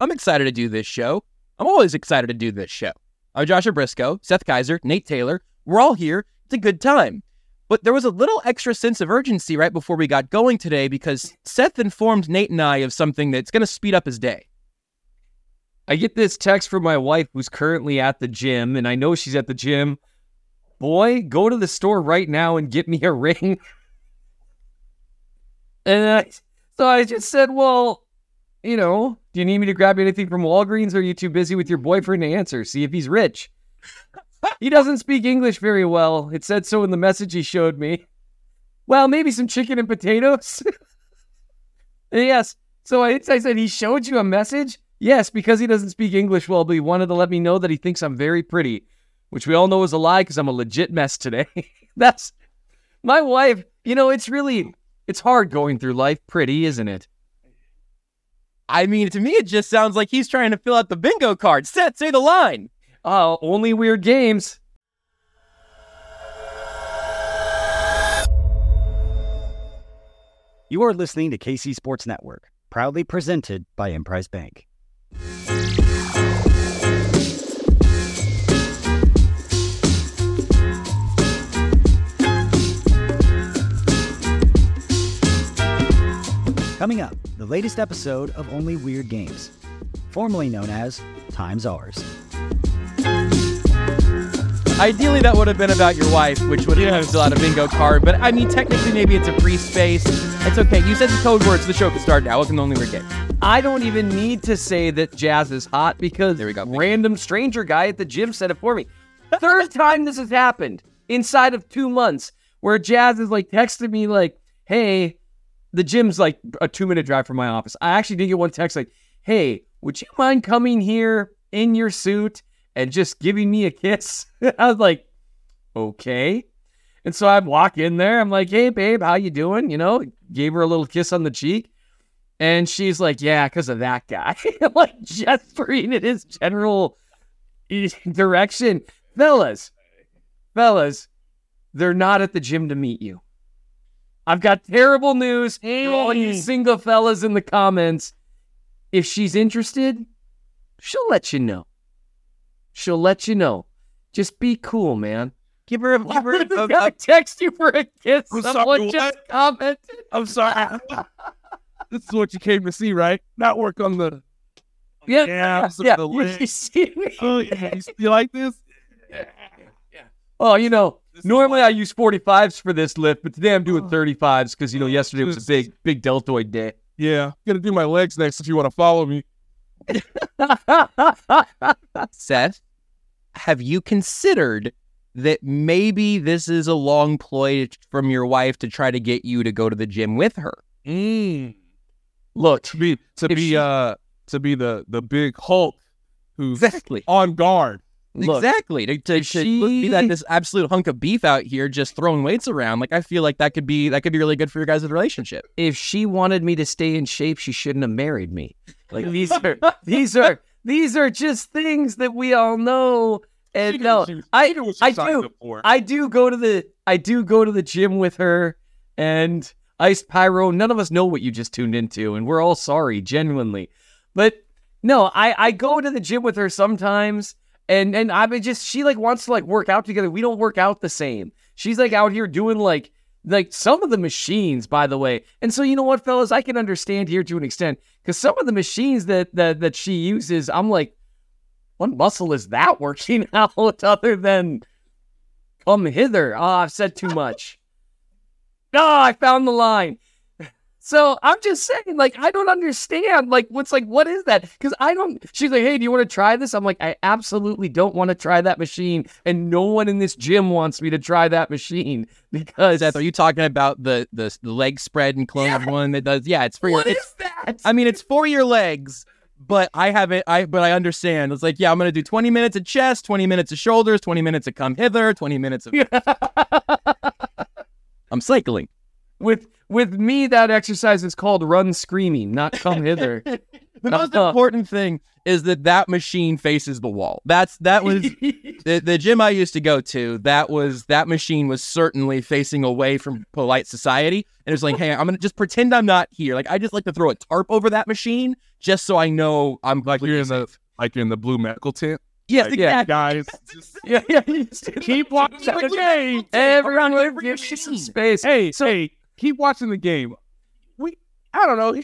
I'm excited to do this show. I'm always excited to do this show. I'm Joshua Brisco, Seth Keysor, Nate Taylor. We're all here. It's a good time. But there was a little extra sense of urgency right before we got going today because Seth informed Nate and I of something that's going to speed up his day. I get this text from my wife who's currently at the gym, and I know she's at the gym. Boy, go to the store right now and get me a ring. and I, so I just said, well, you know, do you need me to grab anything from Walgreens or are you too busy with your boyfriend to answer? See if he's rich. he doesn't speak English very well. It said so in the message he showed me. Well, maybe some chicken and potatoes. yes. So I, I said, he showed you a message? Yes, because he doesn't speak English well, but he wanted to let me know that he thinks I'm very pretty, which we all know is a lie because I'm a legit mess today. That's my wife. You know, it's really, it's hard going through life pretty, isn't it? I mean, to me, it just sounds like he's trying to fill out the bingo card. Set, say the line. Oh, only weird games. You are listening to KC Sports Network, proudly presented by Emprise Bank. Coming up, the latest episode of Only Weird Games, formerly known as Times Ours. Ideally, that would have been about your wife, which would have yes. fill out a bingo card. But I mean, technically, maybe it's a free space. It's okay. You said the code words. The show can start now. Welcome to Only Weird Games. I don't even need to say that Jazz is hot because there we go. Random stranger guy at the gym said it for me. Third time this has happened inside of two months, where Jazz is like texting me like, "Hey, the gym's like a two minute drive from my office. I actually did get one text like, hey, would you mind coming here in your suit and just giving me a kiss? I was like, okay. And so I walk in there. I'm like, hey, babe, how you doing? You know, gave her a little kiss on the cheek. And she's like, yeah, because of that guy. like gesturing in his general eh, direction. Fellas, fellas, they're not at the gym to meet you. I've got terrible news for all you single fellas in the comments. If she's interested, she'll let you know. She'll let you know. Just be cool, man. Give her a, give her a, a, text you for a kiss. I'm Someone sorry, just what? commented. I'm sorry. this is what you came to see, right? Not work on the yeah, yeah, yeah. The you see me? Oh yeah, you, you like this? Yeah. yeah. Oh, you know, Normally I use 45s for this lift, but today I'm doing 35s because you know yesterday was a big big deltoid day. Yeah, I'm gonna do my legs next if you want to follow me. Seth, have you considered that maybe this is a long ploy from your wife to try to get you to go to the gym with her? Mm. Look, to be to be she, uh to be the the big Hulk who's exactly on guard. Look, exactly. To, to, she... to, be that this absolute hunk of beef out here just throwing weights around, like I feel like that could be that could be really good for your guys' relationship. If she wanted me to stay in shape, she shouldn't have married me. Like these are these are these are just things that we all know. And she no, I I do I do go to the I do go to the gym with her and Ice Pyro. None of us know what you just tuned into, and we're all sorry, genuinely. But no, I I go to the gym with her sometimes and and I mean just she like wants to like work out together. We don't work out the same. She's like out here doing like like some of the machines, by the way. And so you know what, fellas, I can understand here to an extent because some of the machines that that that she uses, I'm like, what muscle is that working out other than come hither? Oh, I've said too much. No, oh, I found the line. So I'm just saying, like, I don't understand. Like, what's like, what is that? Because I don't. She's like, hey, do you want to try this? I'm like, I absolutely don't want to try that machine, and no one in this gym wants me to try that machine because. Seth, are you talking about the the, the leg spread and clone yeah. one that does? Yeah, it's for your. What is that? I mean, it's for your legs. But I haven't. I but I understand. It's like, yeah, I'm gonna do 20 minutes of chest, 20 minutes of shoulders, 20 minutes of come hither, 20 minutes of. I'm cycling with with me, that exercise is called run screaming, not come hither. The most important thing is that that machine faces the wall. That's that was the, the gym I used to go to. That was that machine was certainly facing away from polite society, and it's like, hey, I'm gonna just pretend I'm not here. Like I just like to throw a tarp over that machine just so I know I'm like you're in safe. the like you're in the blue medical tent. Yes, Like, exactly. guys. Just yeah, yeah. keep watching the game. Everyone give you some space. Hey, hey, keep watching the game. We, I don't know.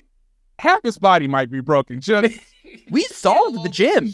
Half his body might be broken. Just We solved the gym.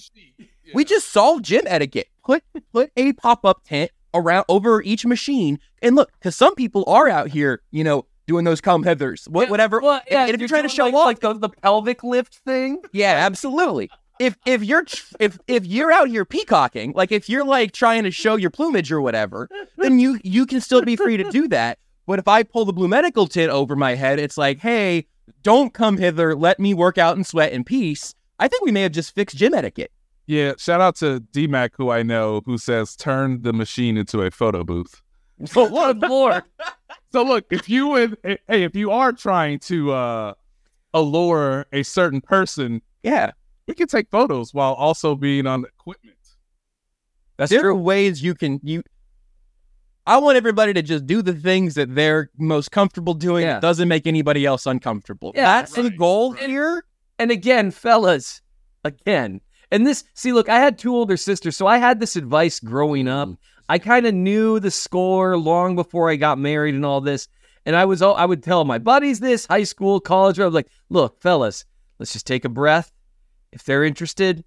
We just solved gym etiquette. Put put a pop up tent around over each machine, and look, because some people are out here, you know, doing those come heathers, what, Yeah, whatever. Well, yeah, and if you're trying to show like, off, like the, the pelvic lift thing. yeah, absolutely. If if you're if if you're out here peacocking, like if you're like trying to show your plumage or whatever, then you you can still be free to do that. But if I pull the blue medical tent over my head, it's like, hey, don't come hither. Let me work out and sweat in peace. I think we may have just fixed gym etiquette. yeah. Shout out to DMAC, who I know, who says turn the machine into a photo booth. Lord, Lord. So look, if you would, hey, if you are trying to uh allure a certain person, Yeah, we can take photos while also being on equipment. That's there are ways you can you. I want everybody to just do the things that they're most comfortable doing. Yeah. That doesn't make anybody else uncomfortable. Yeah, That's the goal right. here. And again, fellas, again, and this, see, look, I had two older sisters, so I had this advice growing up. Mm-hmm. I kind of knew the score long before I got married and all this. And I was, all, I would tell my buddies this, high school, college. I was like, look, fellas, let's just take a breath. If they're interested,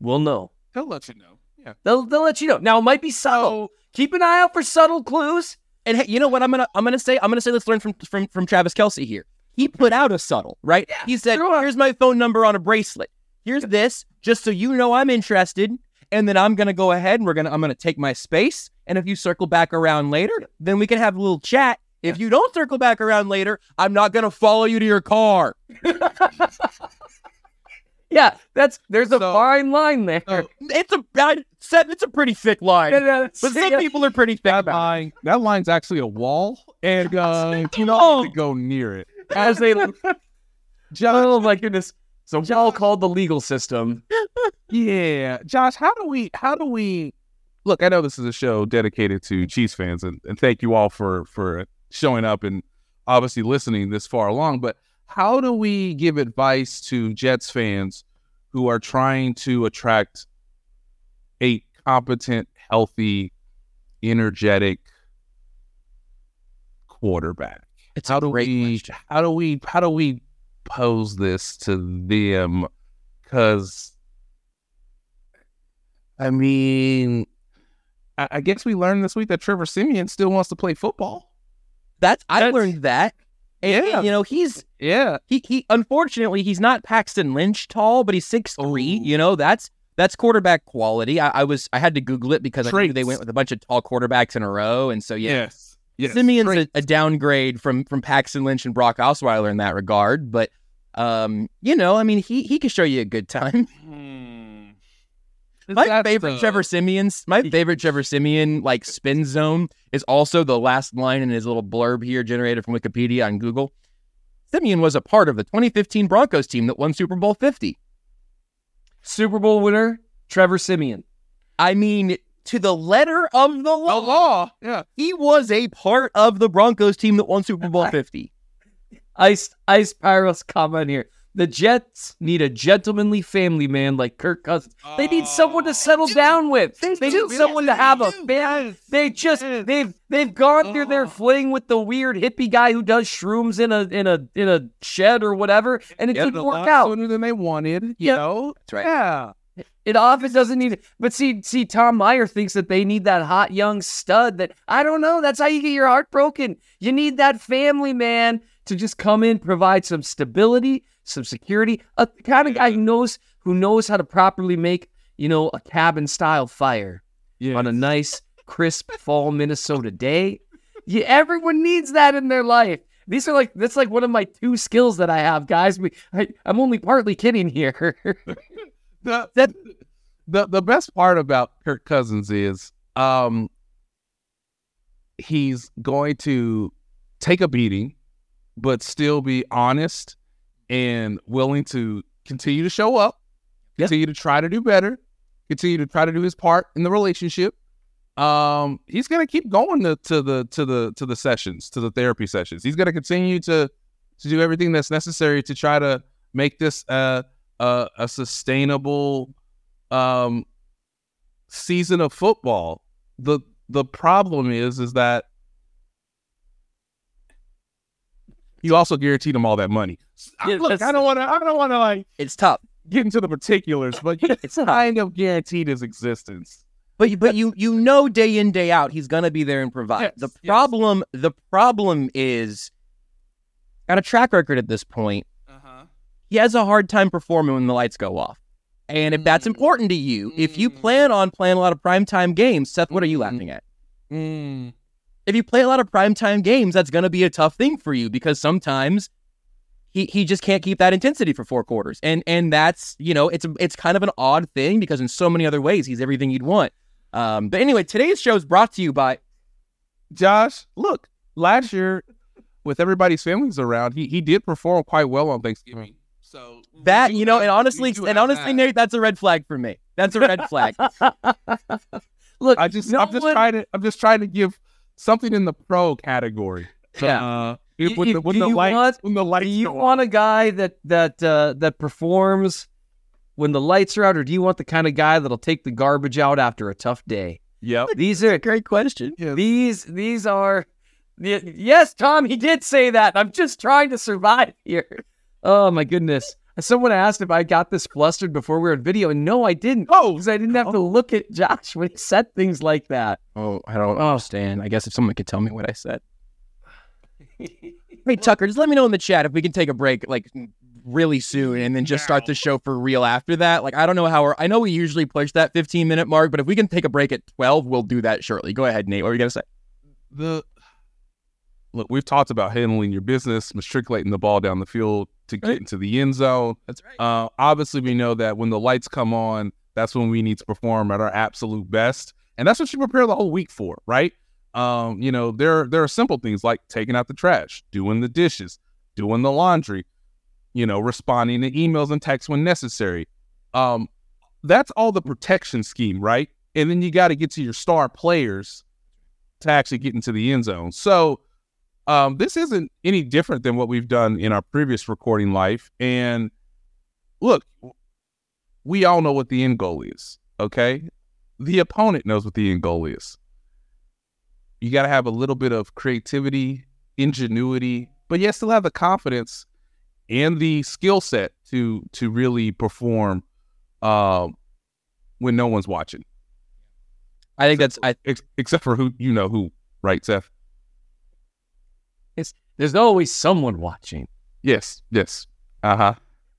we'll know. He'll let you know. Yeah. They'll, they'll let you know. Now, it might be subtle. Keep an eye out for subtle clues. And hey, you know what I'm gonna I'm gonna say I'm gonna say let's learn from from from Travis Kelce here. He put out a subtle, right? he said, sure. "Here's my phone number on a bracelet. Here's this, just so you know I'm interested." And then I'm gonna go ahead and we're gonna I'm gonna take my space. And if you circle back around later, then we can have a little chat. If you don't circle back around later, I'm not gonna follow you to your car. Yeah, that's there's a So- fine line there. So It's a I said it's a pretty thick line, Yeah, yeah, but some yeah. people are pretty thick that about. it. line, that line's actually a wall, and uh, you don't need to go near it. as they oh my goodness so wall called the legal system Yeah, Josh, how do we how do we look? I know this is a show dedicated to Chiefs fans, and, and thank you all for for showing up and obviously listening this far along. But how do we give advice to Jets fans who are trying to attract a competent, healthy, energetic quarterback? It's how a do great we question. how do we how do we pose this to them because i mean I, I guess we learned this week that trevor siemian still wants to play football That's I That's- learned that. And, Yeah. you know, he's yeah he he unfortunately he's not Paxton Lynch tall, but he's six three. Oh. You know, that's that's quarterback quality. I, I was I had to Google it because I knew they went with a bunch of tall quarterbacks in a row. And so yeah. yes yes Siemian's a, a downgrade from from Paxton Lynch and Brock Osweiler in that regard. But um, you know, I mean he he can show you a good time. My favorite the- Trevor Siemian's my favorite Trevor Siemian like spin zone is also the last line in his little blurb here generated from Wikipedia on Google. Siemian was a part of the 2015 Broncos team that won Super Bowl 50. super bowl winner trevor siemian I mean, to the letter of the law. the law, yeah he was a part of the Broncos team that won Super Bowl 50. ice ice pyros comment here the jets need a gentlemanly family man like kirk cousins they need someone to oh, settle down with they, do. need someone to have a family they just they've they've gone through their oh. fling with the weird hippie guy who does shrooms in a in a in a shed or whatever and it didn't work out sooner than they wanted you Yeah. know That's right. yeah It often doesn't need it. But see, see, Tom Meyer thinks that they need that hot young stud that I don't know. That's how you get your heart broken. You need that family man to just come in, provide some stability, some security. A kind of guy who knows who knows how to properly make, you know, a cabin style fire yeah on a nice, crisp fall Minnesota day. Yeah, everyone needs that in their life. These are like that's like one of my two skills that I have, guys. We, I, I'm only partly kidding here. the, that the the best part about Kirk Cousins is um he's going to take a beating but still be honest and willing to continue to show up, continue to try to do better, continue to try to do his part in the relationship. Um, he's gonna keep going to, to the to the to the sessions, to the therapy sessions. He's gonna continue to to do everything that's necessary to try to make this a a, a sustainable um season of football. The the problem is is that you also guaranteed him all that money. Yeah, Look, I don't want to. I don't want to like It's tough. get into the particulars, but it's kind of guaranteed his existence. But you- but you you know day in day out he's gonna be there and provide. Yes, the yes. problem the problem is got a track record at this point. Uh-huh. He has a hard time performing when the lights go off. And if that's Mm. important to you, if you Mm. plan on playing a lot of primetime games, Seth, what are you laughing at? Mm. If you play a lot of primetime games, that's gonna be a tough thing for you because sometimes he, he just can't keep that intensity for four quarters. And and that's, you know, it's it's kind of an odd thing because in so many other ways he's everything you'd want. Um, but anyway, today's show is brought to you by Josh, look, last year with everybody's families around, he he did perform quite well on Thanksgiving. So that, you know, and honestly, and honestly, that. Nate, that's a red flag for me. That's a red flag. Look, I just no I'm just one- trying to I'm just trying to give something in the pro category. Yeah. Uh, You- when you- the, when do the you lights want- when the lights Do you go want a guy that that uh, that performs when the lights are out, or do you want the kind of guy that'll take the garbage out after a tough day? Yep. These are Great question. these these are yes, Tom. He did say that. I'm just trying to survive here. Oh my goodness. Someone asked if I got this flustered before we were on video, and no, I didn't. Oh, because I didn't have to oh. look at Josh when he said things like that. Oh, I don't understand. I guess if someone could tell me what I said. Hey Tucker, just let me know in the chat if we can take a break like really soon and then just start the show for real after that. Like I don't know how we're I know we usually push that 15 minute mark, but if we can take a break at 12, we'll do that shortly. Go ahead, Nate. What are you gonna say? the look, we've talked about handling your business, matriculating the ball down the field to get Right. into the end zone. That's right. Uh, obviously, we know that when the lights come on, that's when we need to perform at our absolute best, and that's what you prepare the whole week for, right? Um, you know, there there are simple things like taking out the trash, doing the dishes, doing the laundry, you know, responding to emails and texts when necessary. Um, that's all the protection scheme, right? And then you got to get to your star players to actually get into the end zone. So um, this isn't any different than what we've done in our previous recording life. And look, we all know what the end goal is. Okay, the opponent knows what the end goal is. You got to have a little bit of creativity, ingenuity, but yet still have the confidence and the skill set to to really perform um, when no one's watching. I think that's I Ex- except for who you know who, right, Seth? There's always someone watching. Yes, yes. Uh huh.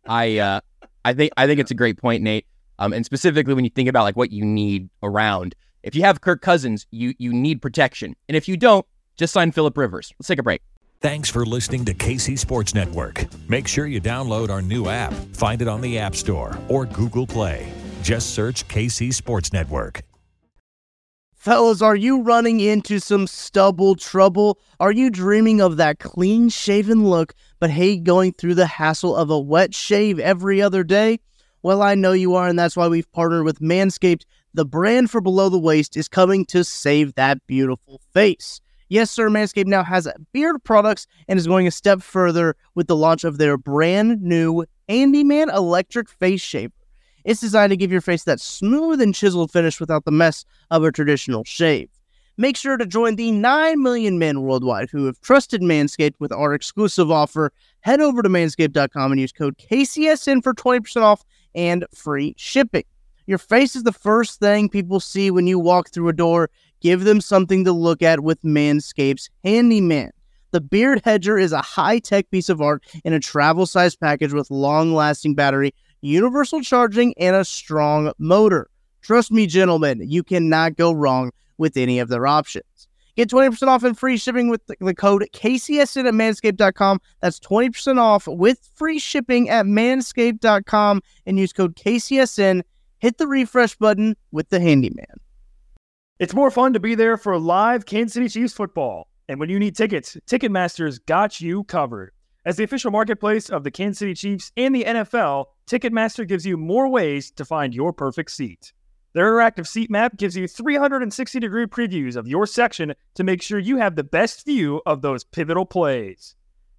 I uh I think I think it's a great point, Nate. Um, and specifically when you think about like what you need around. If you have Kirk Cousins, you you need protection, and if you don't, just sign Philip Rivers. Let's take a break. Thanks for listening to KC Sports Network. Make sure you download our new app. Find it on the App Store or Google Play. Just search KC Sports Network. Fellas, are you running into some stubble trouble? Are you dreaming of that clean shaven look, but hate going through the hassle of a wet shave every other day? Well, I know you are, and that's why we've partnered with Manscaped. The brand for below the waist is coming to save that beautiful face. Yes, sir, Manscaped now has beard products and is going a step further with the launch of their brand new Handyman electric face shaver. It's designed to give your face that smooth and chiseled finish without the mess of a traditional shave. Make sure to join the 9 million men worldwide who have trusted Manscaped with our exclusive offer. Head over to manscaped.com and use code KCSN for 20% off and free shipping. Your face is the first thing people see when you walk through a door. Give them something to look at with Manscaped's Handyman. The Beard Hedger is a high tech piece of art in a travel sized package with long lasting battery, universal charging, and a strong motor. Trust me, gentlemen, you cannot go wrong with any of their options. Get 20% off and free shipping with the, code KCSN at manscaped.com. That's 20% off with free shipping at manscaped.com and use code KCSN. Hit the refresh button with the handyman. It's more fun to be there for live Kansas City Chiefs football. And when you need tickets, Ticketmaster's got you covered. As the official marketplace of the Kansas City Chiefs and the NFL, Ticketmaster gives you more ways to find your perfect seat. Their interactive seat map gives you 360 degree previews of your section to make sure you have the best view of those pivotal plays.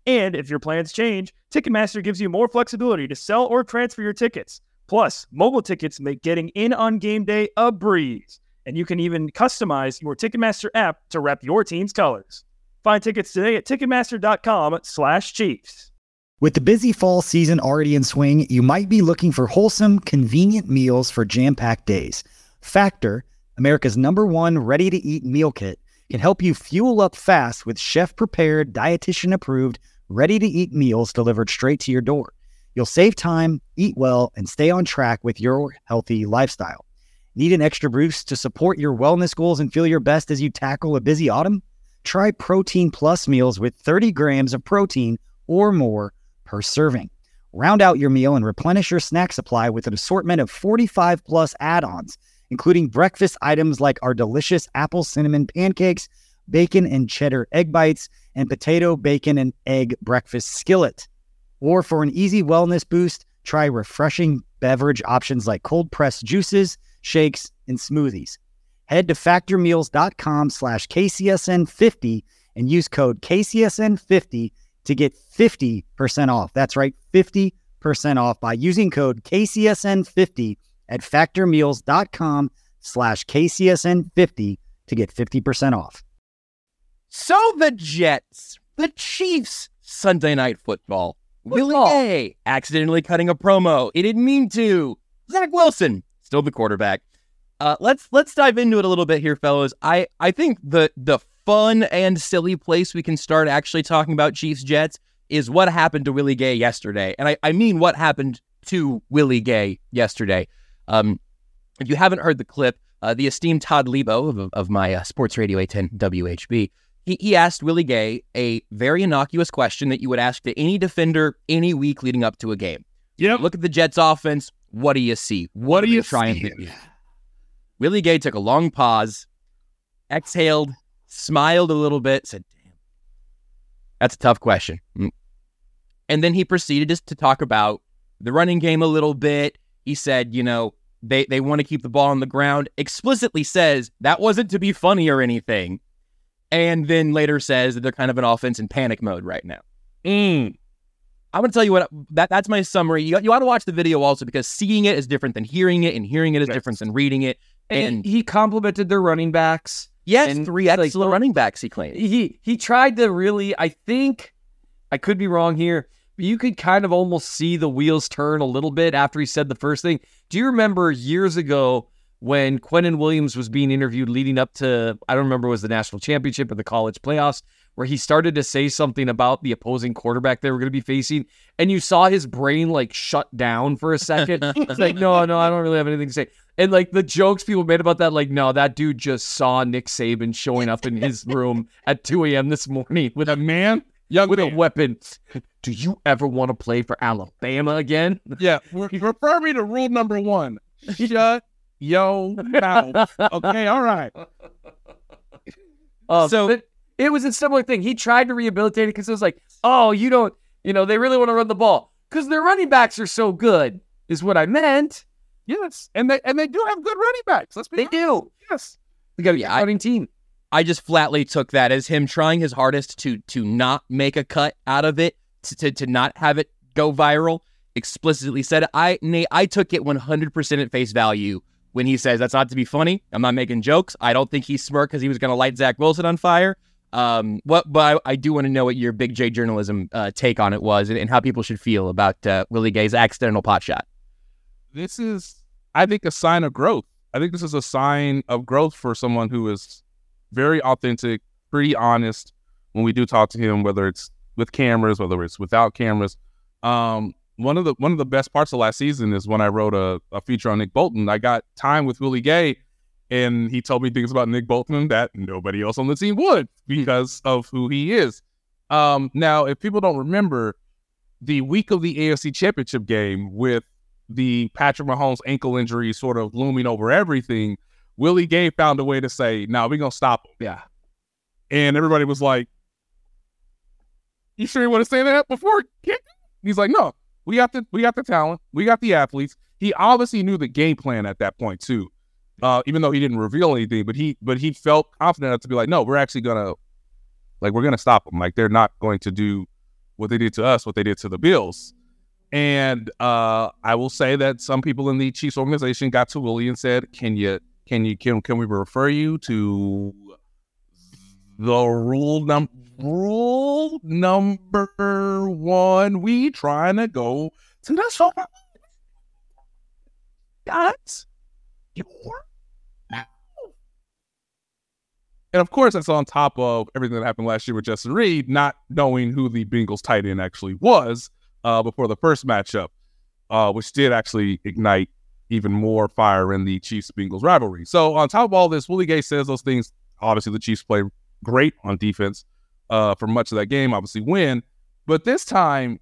And if your plans change, Ticketmaster gives you more flexibility to sell or transfer your tickets. Plus, mobile tickets make getting in on game day a breeze. And you can even customize your Ticketmaster app to rep your team's colors. Find tickets today at Ticketmaster.com slash Chiefs. With the busy fall season already in swing, you might be looking for wholesome, convenient meals for jam packed days. Factor, America's number one ready to eat meal kit, can help you fuel up fast with chef prepared, dietitian approved, ready to eat meals delivered straight to your door. You'll save time, eat well, and stay on track with your healthy lifestyle. Need an extra boost to support your wellness goals and feel your best as you tackle a busy autumn? Try Protein Plus meals with 30 grams of protein or more per serving. Round out your meal and replenish your snack supply with an assortment of 45 plus add ons, including breakfast items like our delicious apple cinnamon pancakes, bacon and cheddar egg bites, and potato, bacon, and egg breakfast skillet. Or for an easy wellness boost, try refreshing beverage options like cold pressed juices, shakes, and smoothies. Head to factormeals.com slash KCSN50 and use code KCSN50 to get 50% off. That's right, 50% off by using code KCSN50 at factormeals.com slash KCSN50 to get 50% off. So the Jets, the Chiefs, Sunday night football. Willie Gay accidentally cutting a promo. He didn't mean to. Zach Wilson, still the quarterback. Uh, let's let's dive into it a little bit here, fellas. I I think the the fun and silly place we can start actually talking about Chiefs Jets is what happened to Willie Gay yesterday, and I I mean what happened to Willie Gay yesterday. Um, if you haven't heard the clip, uh, the esteemed Todd Leabo of, of my uh, Sports Radio 810 WHB, he, he asked Willie Gay a very innocuous question that you would ask to any defender any week leading up to a game. Yep. Look at the Jets offense. What do you see? What do are you trying to do? Willie Gay took a long pause, exhaled, smiled a little bit, said, Damn, that's a tough question. Mm. And then he proceeded just to talk about the running game a little bit. He said, you know, they, they want to keep the ball on the ground, explicitly says that wasn't to be funny or anything. And then later says that they're kind of an offense in panic mode right now. Mm. I'm gonna tell you what that that's my summary. You, you want to watch the video also because seeing it is different than hearing it, and hearing it is Yes. different than reading it. And, And- he complimented their running backs. Yes, And, three like, excellent oh. running backs. He claimed. He he tried to really. I think I could be wrong here, but you could kind of almost see the wheels turn a little bit after he said the first thing. Do you remember years ago when Quinnen Williams was being interviewed leading up to I don't remember it was the national championship or the college playoffs where he started to say something about the opposing quarterback they were going to be facing and you saw his brain like shut down for a second. it's like no, no, I don't really have anything to say. And like the jokes people made about that, like, no, that dude just saw Nick Saban showing up in his room at 2 a.m. this morning with A man, young with a man. weapon. Do you ever want to play for Alabama again? Yeah, re- refer me to rule number one. Shut yo mouth. Okay, all right. Uh, So- but it was a similar thing. He tried to rehabilitate it because it was like, oh, you don't, you know, they really want to run the ball because their running backs are so good, is what I meant. Yes, and they and they do have good running backs. Let's be They honest. do. Yes. They got a Yeah, I- running team. I just flatly took that as him trying his hardest to to not make a cut out of it, to to, to not have it go viral. Explicitly said, I Nate, I took it 100% at face value when he says that's not to be funny. I'm not making jokes. I don't think he smirked because he was going to light Zach Wilson on fire. Um, what, but I, I do want to know what your big J journalism uh, take on it was and, and how people should feel about uh, Willie Gay's accidental pot shot. This is, I think, a sign of growth. I think this is a sign of growth for someone who is very authentic, pretty honest when we do talk to him, whether it's with cameras, whether it's without cameras. Um, one of the one of the best parts of last season is when I wrote a, a feature on Nick Bolton. I got time with Willie Gay, and he told me things about Nick Bolton that nobody else on the team would because of who he is. Um, now, if people don't remember, the week of the AFC Championship game with the Patrick Mahomes ankle injury sort of looming over everything, Willie Gay found a way to say, "Now we're gonna stop him." Yeah. and everybody was like, "You sure you want to say that before? He's like, "No, We got the we got the talent. We got the athletes. He obviously knew the game plan at that point too. Uh, even though he didn't reveal anything, but he but he felt confident enough to be like, no, we're actually gonna like we're gonna stop them. Like they're not going to do what they did to us, what they did to the Bills. And uh, I will say that some people in the Chiefs organization got to Willie and said, "Can you, can you, can, can we refer you to the rule num rule number one? We trying to go to the Super guys. And of course, that's on top of everything that happened last year with Justin Reid, not knowing who the Bengals tight end actually was uh, before the first matchup, uh, which did actually ignite even more fire in the Chiefs Bengals rivalry. So, on top of all this, Willie Gay says those things. Obviously, the Chiefs played great on defense uh, for much of that game, obviously, win. But this time,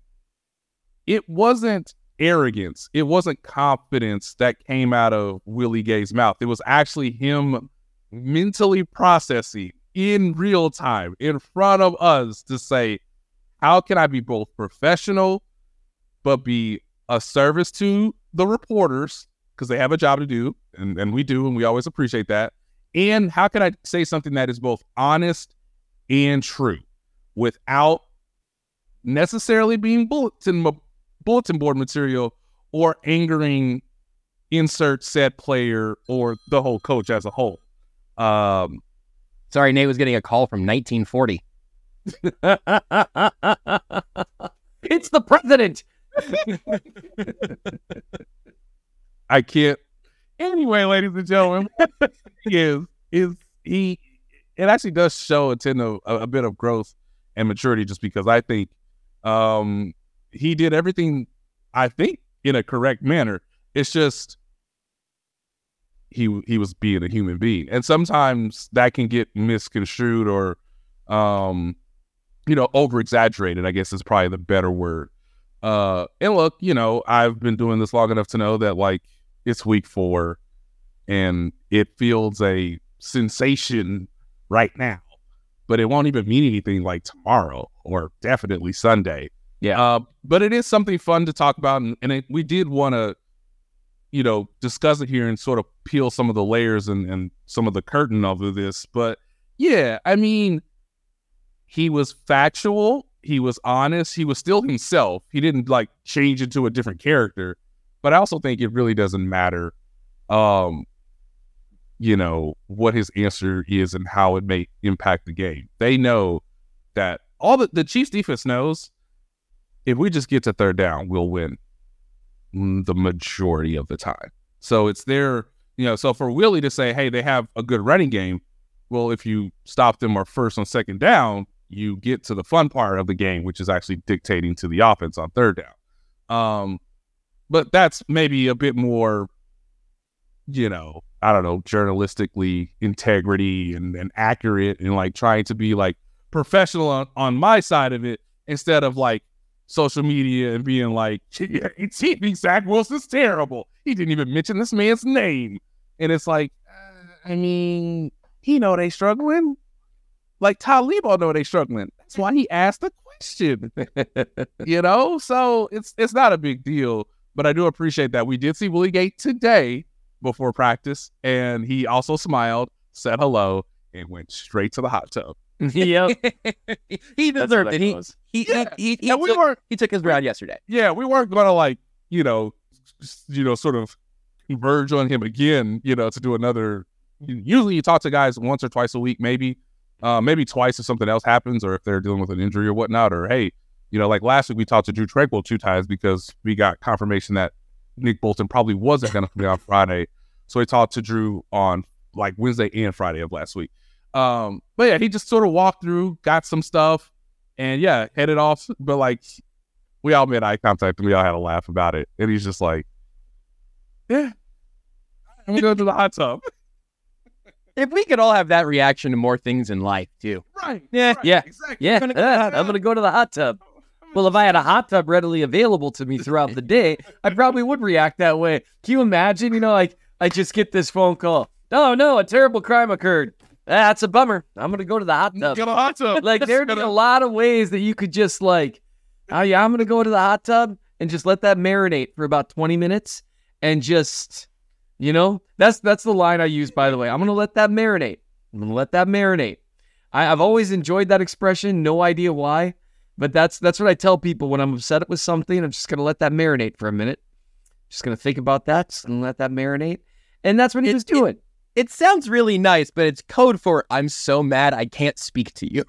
it wasn't arrogance, it wasn't confidence that came out of Willie Gay's mouth. It was actually him mentally processing in real time in front of us to say, how can I be both professional but be a service to the reporters because they have a job to do, and, and we do, and we always appreciate that. And how can I say something that is both honest and true without necessarily being bulletin bulletin board material or angering insert said player or the whole coach as a whole. Um, Sorry, Nate was getting a call from 1940. it's the president. I can't. Anyway, ladies and gentlemen, he is is he. It actually does show a tend a, a bit of growth and maturity, just because I think um, he did everything. I think in a correct manner. It's just he he was being a human being, and sometimes that can get misconstrued or um, you know over exaggerated. I guess is probably the better word. Uh, and look, you know, I've been doing this long enough to know that like it's week four and it feels a sensation right now, but it won't even mean anything like tomorrow or definitely Sunday. Yeah. Uh, but it is something fun to talk about. And, and it, we did want to, you know, discuss it here and sort of peel some of the layers and, and some of the curtain of this. But yeah, I mean, he was factual he was honest. He was still himself. He didn't like change into a different character. But I also think it really doesn't matter, um, you know, what his answer is and how it may impact the game. They know that all the, the Chiefs defense knows if we just get to third down, we'll win the majority of the time. So it's their, you know, so for Willie to say, hey, they have a good running game. Well, if you stop them or first on second down, you get to the fun part of the game, which is actually dictating to the offense on third down. Um, but that's maybe a bit more, you know, I don't know, journalistically integrity and, and accurate and like trying to be like professional on, on my side of it instead of like social media and being like, yeah, Zach Wilson's terrible. He didn't even mention this man's name. And it's like, uh, I mean, he know they struggling. Like Talib all know they struggling. That's why he asked the question. you know? So it's it's not a big deal. But I do appreciate that. We did see Willie Gay today before practice, and he also smiled, said hello, and went straight to the hot tub. yep. he deserved it. He, he, Yeah. he, he, he, we took, weren't he took his round yesterday. yeah, we weren't gonna like, you know, you know, sort of converge on him again, you know, to do another usually you talk to guys once or twice a week, maybe. Uh, maybe twice if something else happens or if they're dealing with an injury or whatnot. Or hey, you know, like last week we talked to Drue Tranquill two times because we got confirmation that Nick Bolton probably wasn't gonna be on Friday. So we talked to Drue on like Wednesday and Friday of last week. Um, but yeah, he just sort of walked through, got some stuff, and yeah, headed off. But like we all made eye contact and we all had a laugh about it. And he's just like, Yeah, I'm gonna go to the hot tub. If we could all have that reaction to more things in life too. right. Yeah, right, yeah, Exactly. Yeah, gonna go uh, I'm gonna go to the hot tub. Well, if I had a hot tub readily available to me throughout the day, I probably would react that way. Can you imagine? You know, like I just get this phone call. Oh no, a terrible crime occurred. That's a bummer. I'm gonna go to the hot tub. Hot tub. Like there'd be a lot of ways that you could just like, oh yeah, I'm gonna go to the hot tub, and just let that marinate for about 20 minutes and just, you know, that's that's the line I use by the way. I'm gonna let that marinate. I'm gonna let that marinate. I, I've always enjoyed that expression, no idea why. But that's that's what I tell people when I'm upset with something. I'm just gonna let that marinate for a minute. Just gonna think about that, just gonna let that marinate. And that's what he It- was doing. It sounds really nice, but it's code for I'm so mad I can't speak to you.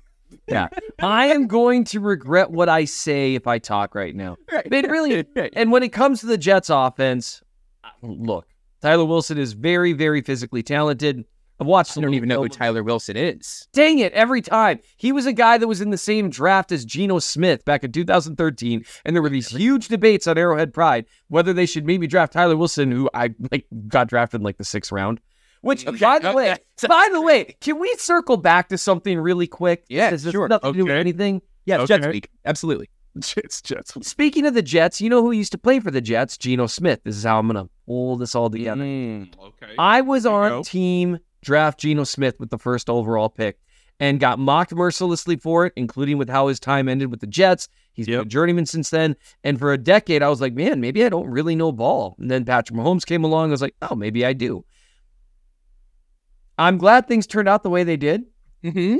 Yeah. I am going to regret what I say if I talk right now. Right. It really and when it comes to the Jets offense, look, Tyler Wilson is very, very physically talented. I've watched I don't even know who Tyler Wilson is. Dang it, every time. He was a guy that was in the same draft as Geno Smith back in 2013, and there were these huge debates on Arrowhead Pride whether they should maybe draft Tyler Wilson, who I like got drafted in like the sixth round. Which, by the way, by the way, can we circle back to something really quick? Yeah, This sure. Nothing to do with Okay. anything. Yes, Okay. Jets week. Absolutely. Jets, Jets. Speaking of the Jets, you know who used to play for the Jets? Geno Smith. This is how I'm gonna pull this all together. Mm, okay. I was There on go. team draft Geno Smith with the first overall pick and got mocked mercilessly for it, including with how his time ended with the Jets. He's been a journeyman since then. And for a decade, I was like, man, maybe I don't really know ball. And then Patrick Mahomes came along. I was like, oh, maybe I do. I'm glad things turned out the way they did. Mm-hmm.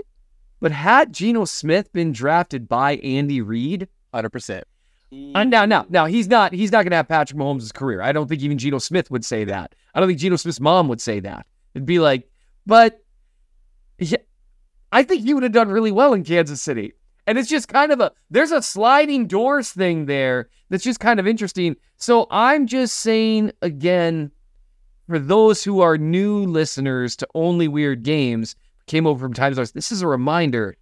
But had Geno Smith been drafted by Andy Reid, Hundred percent. now, now, now he's not. He's not going to have Patrick Mahomes' career. I don't think even Geno Smith would say that. I don't think Geno Smith's mom would say that. It'd be like, but yeah, I think he would have done really well in Kansas City. And it's just kind of a there's a sliding doors thing there that's just kind of interesting. So I'm just saying again, for those who are new listeners to only weird games, came over from Times Zones, this is a reminder.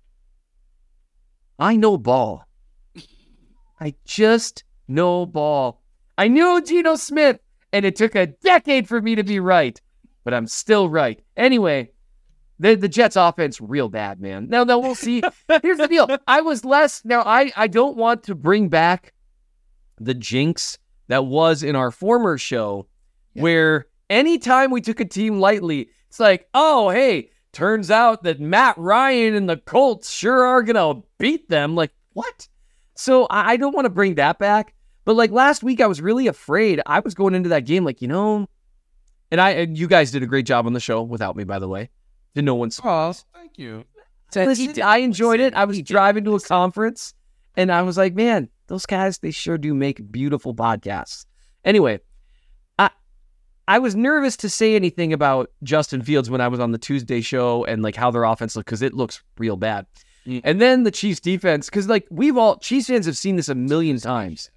I know ball. I just know ball. I knew Geno Smith, and it took a decade for me to be right, but I'm still right. Anyway, the the Jets offense real bad, man. Now, now we'll see. Here's the deal. I was less now. I I don't want to bring back the jinx that was in our former show, where anytime we took a team lightly, it's like, oh hey, turns out that Matt Ryan and the Colts sure are gonna beat them. Like what? So I, I don't want to bring that back. But like last week, I was really afraid. I was going into that game like you know, and I and you guys did a great job on the show without me, by the way. To no one's Oh, thank you. Listen, I enjoyed it. I was driving to a conference and I was like, man, those guys, they sure do make beautiful podcasts. Anyway, I I was nervous to say anything about Justin Fields when I was on the Tuesday show and like how their offense looked because it looks real bad. Mm. And then the Chiefs defense, because like we've all Chiefs fans have seen this a million times.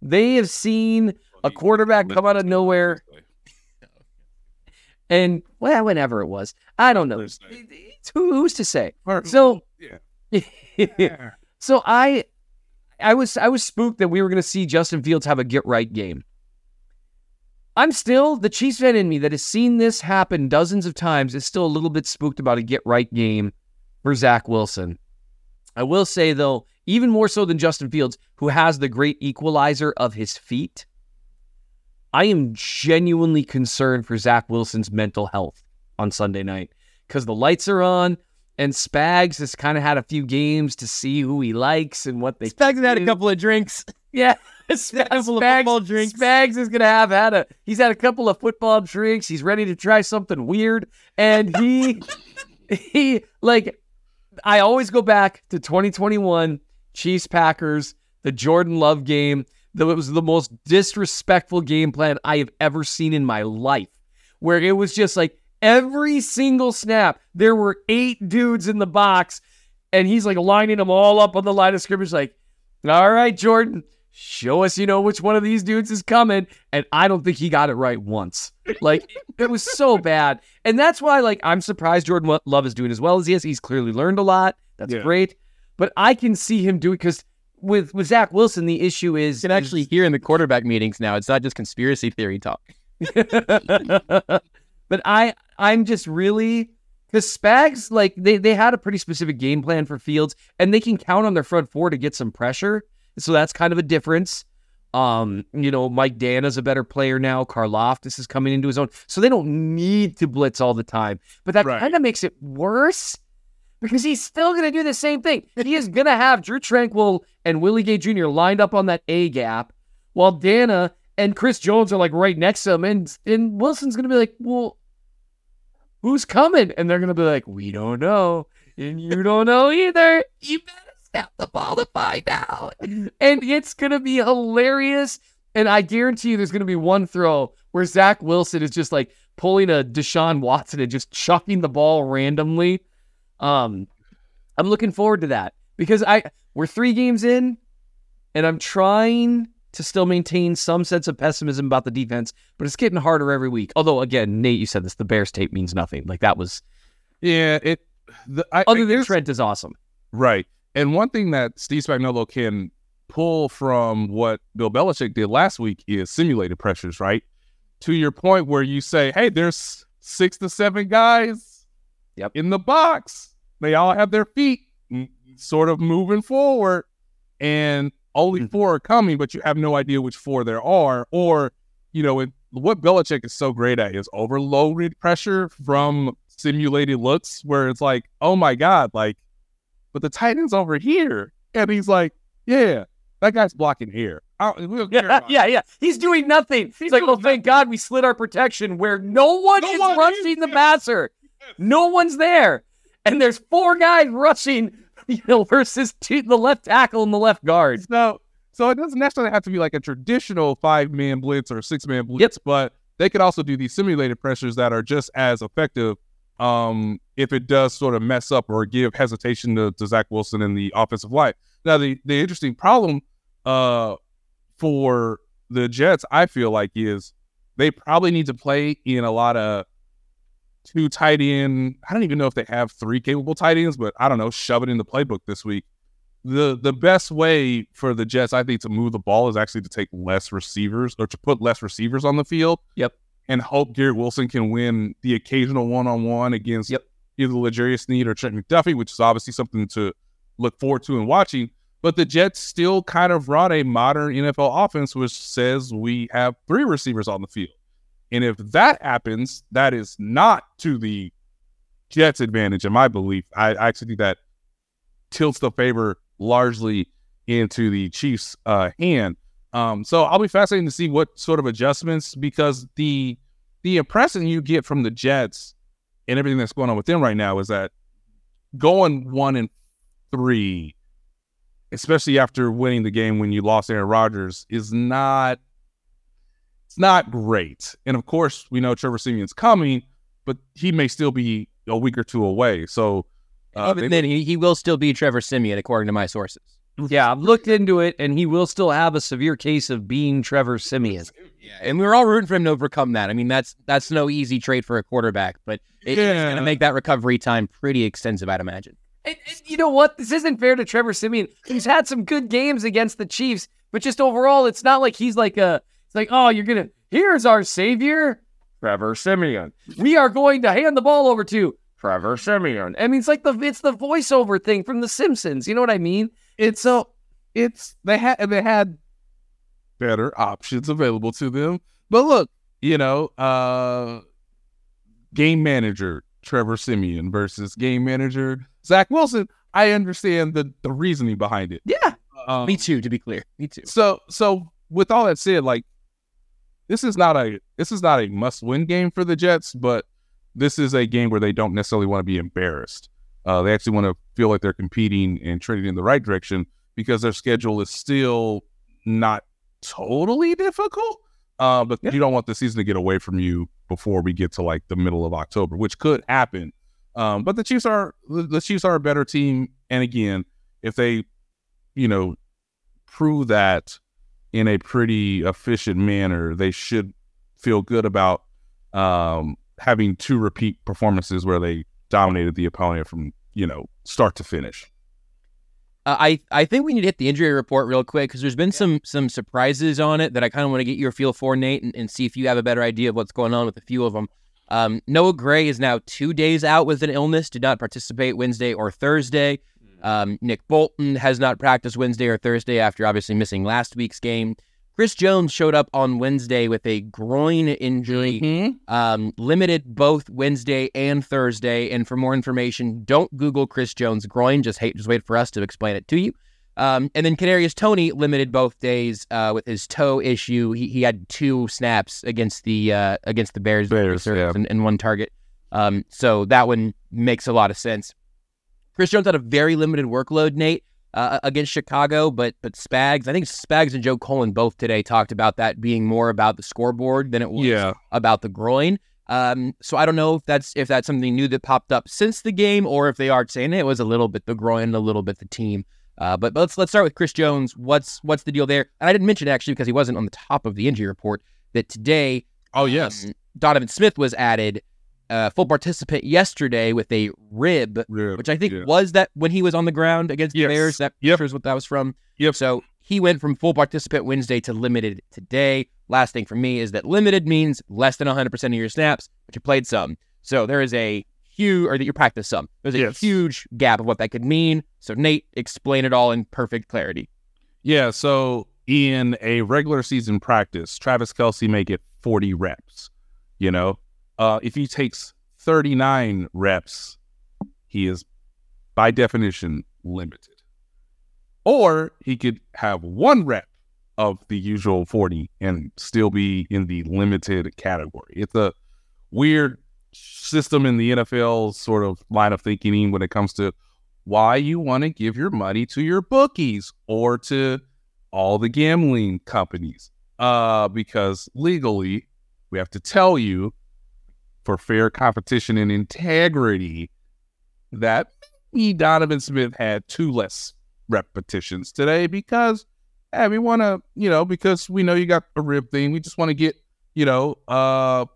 They have seen a quarterback come out of nowhere and well, whenever it was. I don't know. It's- who- who's to say? So yeah. so I I was I was spooked that we were gonna see Justin Fields have a get right game. I'm still the Chiefs fan in me that has seen this happen dozens of times is still a little bit spooked about a get right game for Zach Wilson. I will say though, even more so than Justin Fields, who has the great equalizer of his feet, I am genuinely concerned for Zach Wilson's mental health on Sunday night because the lights are on and Spags has kind of had a few games to see who he likes and what they. Spags had a couple of drinks. Yeah, Spags, football drinks. Spags is gonna have had a. He's had a couple of football drinks. He's ready to try something weird, and he, he like. I always go back to 2021 Chiefs Packers, the Jordan Love game. That was the most disrespectful game plan I have ever seen in my life, where it was just like every single snap, there were eight dudes in the box, and he's like lining them all up on the line of scrimmage, like, all right, Jordan, show us, you know, which one of these dudes is coming. And I don't think he got it right once. Like, it was so bad. And that's why, like, I'm surprised Jordan Love is doing as well as he is. He's clearly learned a lot. That's Yeah. great. But I can see him doing because with with Zach Wilson, the issue is You can actually hear in the quarterback meetings now. It's not just conspiracy theory talk. but I I'm just really because Spags like they they had a pretty specific game plan for Fields and they can count on their front four to get some pressure. So that's kind of a difference. Um, you know, Mike Danna's a better player now. Karlaftis is coming into his own, so they don't need to blitz all the time. But that Right. kind of makes it worse because he's still going to do the same thing. He is going to have Drue Tranquill and Willie Gay Jr. lined up on that A gap while Dana and Chris Jones are like right next to him, and and Wilson's gonna be like, well, who's coming? And they're gonna be like, we don't know, and you don't know either. You better snap the ball to find out. And it's gonna be hilarious. And I guarantee you, there's gonna be one throw where Zach Wilson is just like pulling a Deshaun Watson and just chucking the ball randomly. Um, I'm looking forward to that because I we're three games in, and I'm trying to still maintain some sense of pessimism about the defense, but it's getting harder every week. Although, again, Nate, you said this: the Bears tape means nothing. Like that was, yeah. It the, I, other I than Trent is awesome. Right. And one thing that Steve Spagnuolo can pull from what Bill Belichick did last week is simulated pressures, right? To your point where you say, hey, there's six to seven guys Yep. in the box. They all have their feet sort of moving forward, and only Mhm. four are coming, but you have no idea which four there are. Or, you know, it, what Belichick is so great at is overloaded pressure from simulated looks where it's like, oh my God, like, but the tight end's over here. And he's like, yeah, that guy's blocking here. I we don't care Yeah, about yeah, yeah. He's doing nothing. He's, like, doing well, thank God we slid our protection where no one No is one is, rushing the yeah. passer. No one's there, and there's four guys rushing. You know, versus two, the left tackle and the left guard. So, so it doesn't necessarily have to be like a traditional five man blitz or six man blitz, but they could also do these simulated pressures that are just as effective um, if it does sort of mess up or give hesitation to, to Zach Wilson in the offensive line. Now, the, the interesting problem uh, for the Jets, I feel like, is they probably need to play in a lot of two tight end. I don't even know if they have three capable tight ends, but I don't know, shove it in the playbook this week the the best way for the Jets, I think, to move the ball is actually to take less receivers or to put less receivers on the field. Yep. And hope Garrett Wilson can win the occasional one on one against Yep. Either L'Jarius Sneed or Trent McDuffie, which is obviously something to look forward to and watching. But the Jets still kind of run a modern NFL offense, which says we have three receivers on the field. And if that happens, that is not to the Jets' advantage, in my belief. I, I actually think that tilts the favor largely into the Chiefs' uh, hand. Um, so I'll be fascinated to see what sort of adjustments because the the impression you get from the Jets and everything that's going on with them right now is that going one and three, especially after winning the game when you lost Aaron Rodgers, is not it's not great. And of course, we know Trevor Siemian's coming, but he may still be a week or two away. So uh, Even they- then, he, he will still be Trevor Siemian, according to my sources. Yeah, I've looked into it, and he will still have a severe case of being Trevor Siemian. Yeah, and we are all rooting for him to overcome that. I mean, that's that's no easy trade for a quarterback, but it- it's going to make that recovery time pretty extensive, I'd imagine. And, and you know what? This isn't fair to Trevor Siemian. He's had some good games against the Chiefs, but just overall, it's not like he's like a. It's like, oh, you're gonna. Here's our savior, Trevor Siemian. We are going to hand the ball over to Trevor Siemian. I mean, it's like the it's the voiceover thing from The Simpsons. You know what I mean? It's so it's they had they had better options available to them. But look, you know, uh game manager Trevor Siemian versus game manager Zach Wilson. I understand the the reasoning behind it. Yeah. Um, Me too, to be clear. Me too. So so with all that said, like this is not a this is not a must win game for the Jets, but this is a game where they don't necessarily want to be embarrassed. Uh, they actually want to feel like they're competing and trending in the right direction because their schedule is still not totally difficult. Uh, but you don't want the season to get away from you before we get to like the middle of October, which could happen. Um, but the Chiefs are the the Chiefs are a better team, and again, if they, you know, prove that in a pretty efficient manner, they should feel good about um, having two repeat performances where they dominated the opponent from you know start to finish. Uh, I I think we need to hit the injury report real quick because there's been some some surprises on it that I kind of want to get your feel for, Nate, and, and see if you have a better idea of what's going on with a few of them. Um, Noah Gray is now two days out with an illness, did not participate Wednesday or Thursday. Um, Nick Bolton has not practiced Wednesday or Thursday after obviously missing last week's game. Chris Jones showed up on Wednesday with a groin injury, um, limited both Wednesday and Thursday. And for more information, don't Google Chris Jones groin. Just hate, just wait for us to explain it to you. Um, and then Kadarius Toney limited both days uh, with his toe issue. He, he had two snaps against the uh, against the Bears, Bears, yeah. and, and one target. Um, so that one makes a lot of sense. Chris Jones had a very limited workload, Nate, uh, against Chicago, but but Spags, I think Spags and Joe Cullen both today talked about that being more about the scoreboard than it was Yeah. about the groin. Um, so I don't know if that's if that's something new that popped up since the game, or if they are saying it was a little bit the groin, a little bit the team. Uh, but, but let's let's start with Chris Jones. What's what's the deal there? And I didn't mention actually because he wasn't on the top of the injury report that today Oh yes, um, Donovan Smith was added, uh, full participant yesterday with a rib, Rib, which I think yeah. was that when he was on the ground against Yes. the Bears. That Yep. sure is what that was from. Yep. So he went from full participant Wednesday to limited today. Last thing for me is that limited means less than 100% of your snaps, but you played some. So there is a huge, or that you practiced some. There's a Yes. huge gap of what that could mean. So Nate, explain it all in perfect clarity. Yeah, so in a regular season practice, Travis Kelce may get 40 reps. You know, uh, if he takes 39 reps, he is by definition limited. Or he could have one rep of the usual 40 and still be in the limited category. It's a weird system in the NFL sort of line of thinking when it comes to why you want to give your money to your bookies or to all the gambling companies. Uh, because legally, we have to tell you for fair competition and integrity that maybe Donovan Smith had two less repetitions today because hey, we want to, you know, because we know you got a rib thing. We just want to get, you know, uh,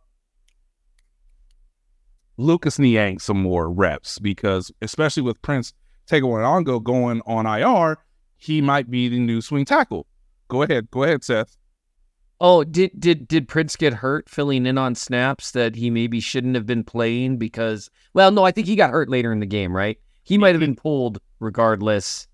Lucas Niang some more reps because, especially with Prince Tega Wanogho going on IR, he might be the new swing tackle. Go ahead, go ahead, Seth. Oh, did did did Prince get hurt filling in on snaps that he maybe shouldn't have been playing because well, no, I think he got hurt later in the game, right? He might have been pulled regardless.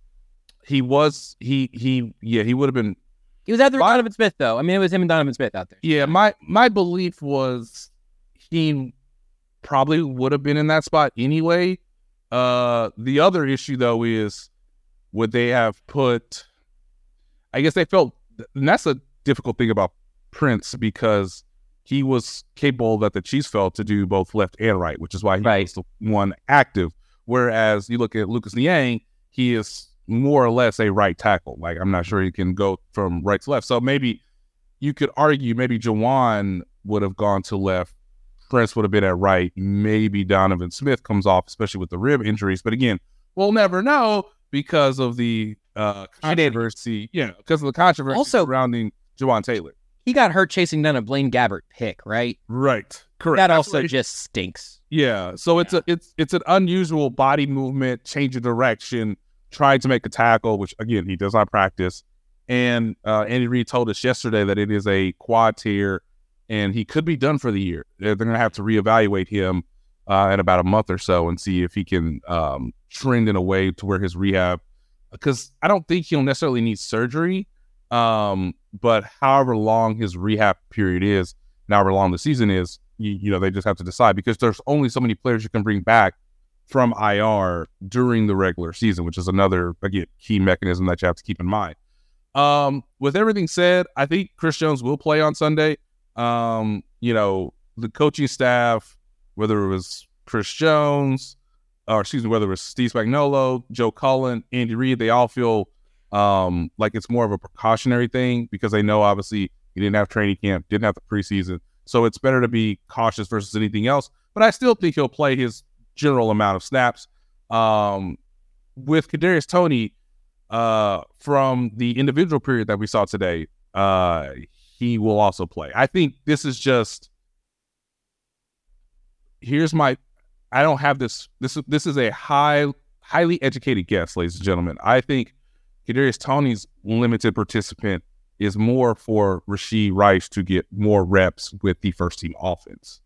He was he he yeah he would have been He was out there with My- Donovan Smith, though. I mean, it was him and Donovan Smith out there. yeah my my belief was he probably would have been in that spot anyway. Uh, the other issue though is would they have put? I guess they felt, and that's a difficult thing about Prince because he was capable that the Chiefs felt to do both left and right, which is why he Right. was the one active. Whereas you look at Lucas Niang, he is more or less a right tackle. Like I'm not sure he can go from right to left. So maybe you could argue maybe Jawaan would have gone to left. Prince would have been at right. Maybe Donovan Smith comes off, especially with the rib injuries. But again, we'll never know because of the uh, controversy. Yeah, because of the controversy Also- surrounding Jawaan Taylor. He got hurt chasing down a Blaine Gabbert pick, right? Right. Correct. That also what just stinks. Yeah. So it's a it's it's an unusual body movement, change of direction, trying to make a tackle, which again he does not practice. And uh, Andy Reid told us yesterday that it is a quad tear, and he could be done for the year. They're, they're going to have to reevaluate him uh, in about a month or so and see if he can um, trend in a way to where his rehab. Because I don't think he'll necessarily need surgery, um, but however long his rehab period is, however long the season is, you, you know, they just have to decide because there's only so many players you can bring back from IR during the regular season, which is another again key mechanism that you have to keep in mind. Um, with everything said, I think Chris Jones will play on Sunday. Um, you know, the coaching staff, whether it was Chris Jones, or excuse me, whether it was Steve Spagnuolo, Joe Cullen, Andy Reid, they all feel um like it's more of a precautionary thing because they know obviously he didn't have training camp, didn't have the preseason. So it's better to be cautious versus anything else. But I still think he'll play his general amount of snaps. Um, with Kadarius Toney, uh, from the individual period that we saw today, uh, he will also play. I think this is just. Here's my. I don't have this. This this is a high, highly educated guess, ladies and gentlemen. I think Kadarius Toney's limited participant is more for Rashee Rice to get more reps with the first team offense.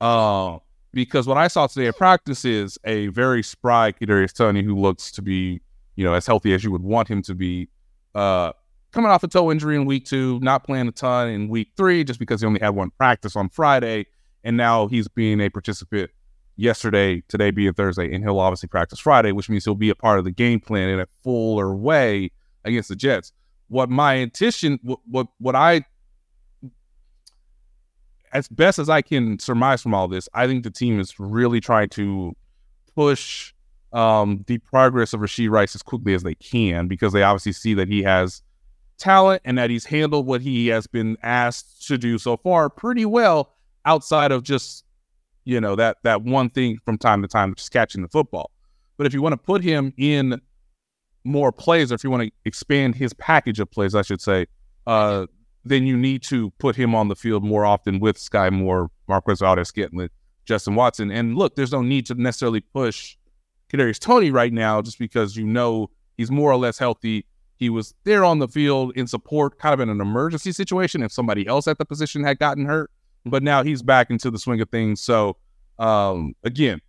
Uh, because what I saw today at practice is a very spry Kadarius Toney who looks to be, you know, as healthy as you would want him to be. Uh, coming off a toe injury in week two, not playing a ton in week three, just because he only had one practice on Friday, and now he's being a participant yesterday, today being Thursday, and he'll obviously practice Friday, which means he'll be a part of the game plan in a fuller way against the Jets. What my intention, what what, what I, as best as I can surmise from all this, I think the team is really trying to push um, the progress of Rashee Rice as quickly as they can because they obviously see that he has talent and that he's handled what he has been asked to do so far pretty well outside of just you know that that one thing from time to time just catching the football but if you want to put him in more plays or if you want to expand his package of plays i should say uh, then you need to put him on the field more often with Skyy Moore, Marquez Valdes-Scantling, Justin Watson. And look, there's no need to necessarily push Kadarius Toney right now just because you know he's more or less healthy he was there on the field in support, kind of in an emergency situation if somebody else at the position had gotten hurt. But now he's back into the swing of things. So um, again,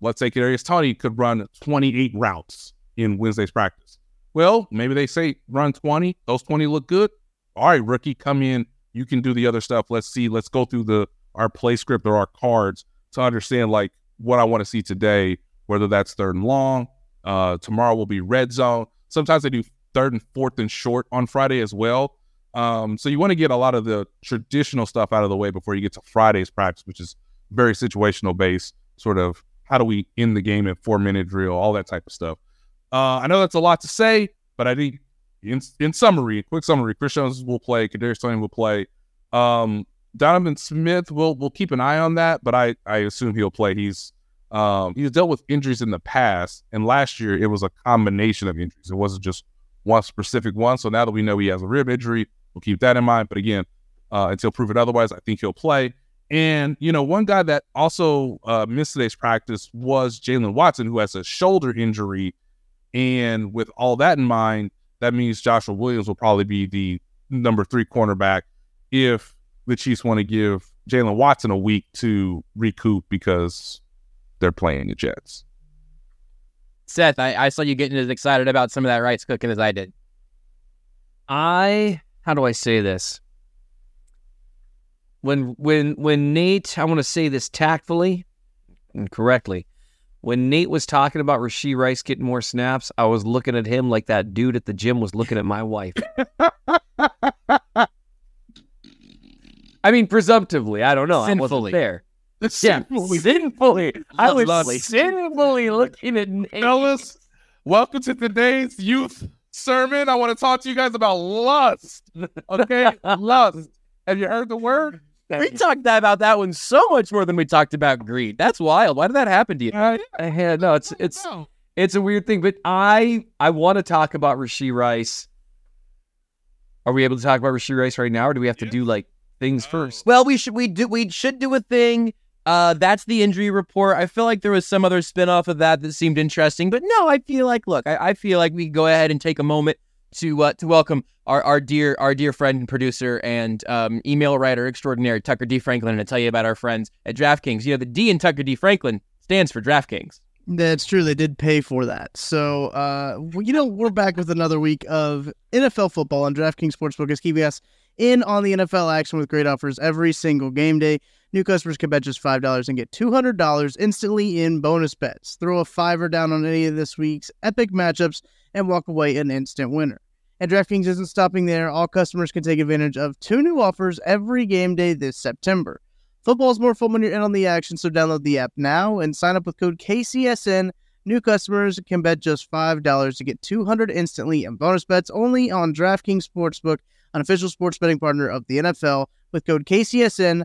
let's say Kadarius Toney could run 28 routes in Wednesday's practice. Well, maybe they say run 20. Those 20 look good. All right, rookie, come in. You can do the other stuff. Let's see. Let's go through the our play script or our cards to understand like what I want to see today. Whether that's third and long. Uh, tomorrow will be red zone. Sometimes they do third and fourth and short on Friday as well. Um, so you want to get a lot of the traditional stuff out of the way before you get to Friday's practice, which is very situational based, sort of how do we end the game at four minute drill, all that type of stuff. Uh, I know that's a lot to say, but I think in in summary, quick summary, Chris Jones will play, Kadarius Toney will play. Um, Donovan Smith will will keep an eye on that, but I I assume he'll play. He's um, he's dealt with injuries in the past, and last year it was a combination of injuries. It wasn't just one specific one. So now that we know he has a rib injury, we'll keep that in mind. But again, uh, until proven otherwise, I think he'll play. And, you know, one guy that also uh, missed today's practice was Jaylen Watson, who has a shoulder injury. And with all that in mind, that means Joshua Williams will probably be the number three cornerback if the Chiefs want to give Jaylen Watson a week to recoup because they're playing the Jets. Seth, I, I saw you getting as excited about some of that rice cooking as I did. I how do I say this? When when when Nate, I want to say this tactfully and correctly. When Nate was talking about Rashee Rice getting more snaps, I was looking at him like that dude at the gym was looking at my wife. I mean, presumptively, I don't know. Sinfully. I wasn't there. Sinfully. Yeah, sinfully. I was lovely. sinfully looking at Nate. Fellas, welcome to today's youth sermon. I want to talk to you guys about lust. Okay, lust. Have you heard the word? We talked about that one so much more than we talked about greed. That's wild. Why did that happen to you? Uh, I had no. It's it's it's a weird thing, but I I want to talk about Rashee Rice. Are we able to talk about Rashee Rice right now, or do we have to do like things first? Well, we should we do we should do a thing uh, that's the injury report. I feel like there was some other spinoff of that that seemed interesting, but no, I feel like look, I, I feel like we go ahead and take a moment to uh, to welcome our, our dear our dear friend and producer and um, email writer extraordinaire Tucker D Franklin and tell you about our friends at DraftKings. You know, the D in Tucker D Franklin stands for DraftKings. That's true. They did pay for that. So, uh, you know, we're back with another week of NFL football on DraftKings Sportsbook is keeping us in on the NFL action with great offers every single game day. New customers can bet just $5 and get $200 instantly in bonus bets. Throw a fiver down on any of this week's epic matchups and walk away an instant winner. And DraftKings isn't stopping there. All customers can take advantage of two new offers every game day this September. Football's more fun when you're in on the action, so download the app now and sign up with code KCSN. New customers can bet just $5 to get 200 instantly in bonus bets only on DraftKings Sportsbook, an official sports betting partner of the NFL. With code KCSN,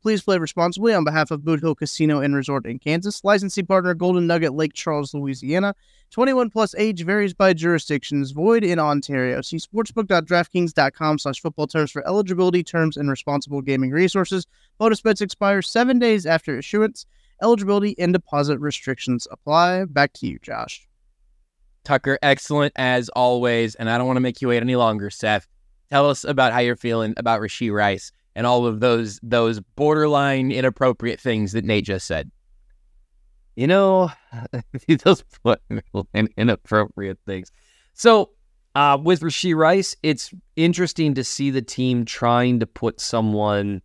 Please play responsibly on behalf of Boot Hill Casino and Resort in Kansas. Licensee partner Golden Nugget Lake Charles, Louisiana. 21 plus age varies by jurisdictions. Void in Ontario. See sportsbook.draftkings.com slash football terms for eligibility, terms, and responsible gaming resources. Bonus bets expire seven days after issuance. Eligibility and deposit restrictions apply. Back to you, Josh. Tucker, excellent as always. And I don't want to make you wait any longer, Seth. Tell us about how you're feeling about Rashee Rice and all of those those borderline inappropriate things that Nate just said. You know, those inappropriate things. So, uh, with Rashee Rice, it's interesting to see the team trying to put someone,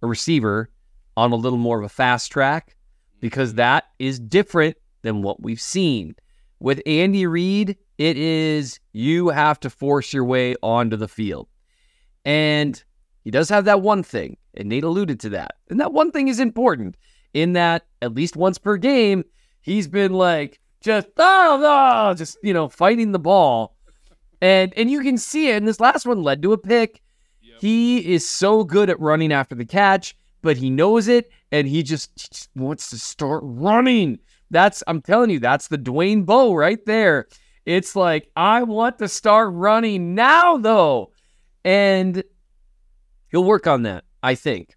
a receiver, on a little more of a fast track because that is different than what we've seen. With Andy Reid, it is you have to force your way onto the field. And he does have that one thing, and Nate alluded to that. And that one thing is important in that at least once per game, he's been like just oh, oh just you know fighting the ball. And and you can see it, and this last one led to a pick. Yep. He is so good at running after the catch, but he knows it, and he just, he just wants to start running. That's I'm telling you, that's the Dwayne Bowe right there. It's like I want to start running now, though, and he'll work on that, I think.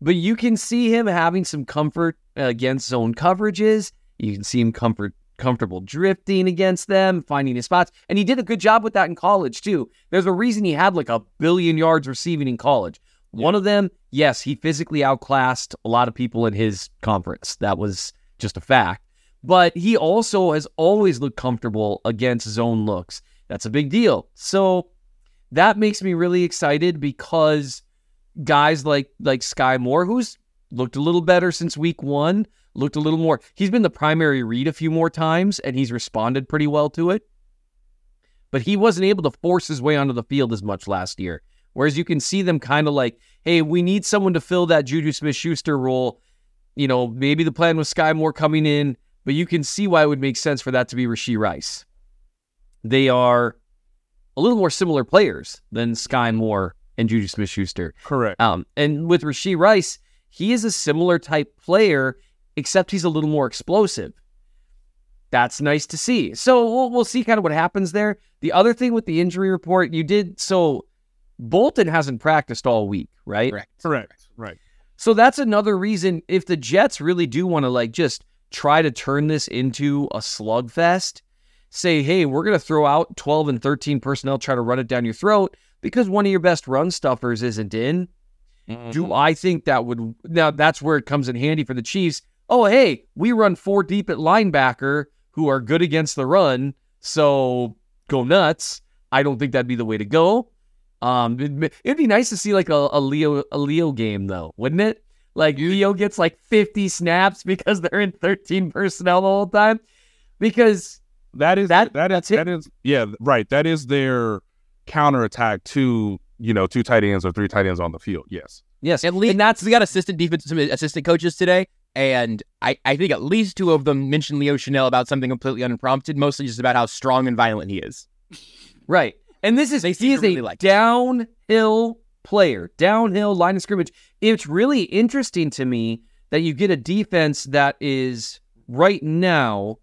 But you can see him having some comfort against zone coverages. You can see him comfort comfortable drifting against them, finding his spots. And he did a good job with that in college, too. There's a reason he had like a billion yards receiving in college. Yeah. One of them, yes, he physically outclassed a lot of people in his conference. That was just a fact. But he also has always looked comfortable against zone looks. That's a big deal. So that makes me really excited because guys like like Skyy Moore, who's looked a little better since week one, looked a little more. He's been the primary read a few more times, and he's responded pretty well to it. But he wasn't able to force his way onto the field as much last year. Whereas you can see them kind of like, hey, we need someone to fill that Juju Smith Schuster role. You know, maybe the plan was Skyy Moore coming in, but you can see why it would make sense for that to be Rashee Rice. They are a little more similar players than Skyy Moore and Juju Smith Schuster. Correct. Um, and with Rashee Rice, he is a similar type player, except he's a little more explosive. That's nice to see. So we'll, we'll see kind of what happens there. The other thing with the injury report, you did so Bolton hasn't practiced all week, right? Correct. Correct. Right. So that's another reason if the Jets really do want to like just try to turn this into a slugfest, say, hey, we're going to throw out 12 and 13 personnel, try to run it down your throat because one of your best run stuffers isn't in. Mm-hmm. Do I think that would now that's where it comes in handy for the Chiefs? Oh, hey, we run four deep at linebacker who are good against the run, so go nuts. I don't think that'd be the way to go. Um, it'd, it'd be nice to see like a, a Leo a Leo game though, wouldn't it? Like Leo gets like 50 snaps because they're in 13 personnel the whole time. Because that is that, that that's that is yeah, right. That is their counterattack to, you know, two tight ends or three tight ends on the field. Yes. Yes. At least and that's we got assistant defensive assistant coaches today. And I, I think at least two of them mentioned Leo Chenal about something completely unprompted, mostly just about how strong and violent he is. Right. And this is they he is really a like downhill player, downhill line of scrimmage. It's really interesting to me that you get a defense that is right now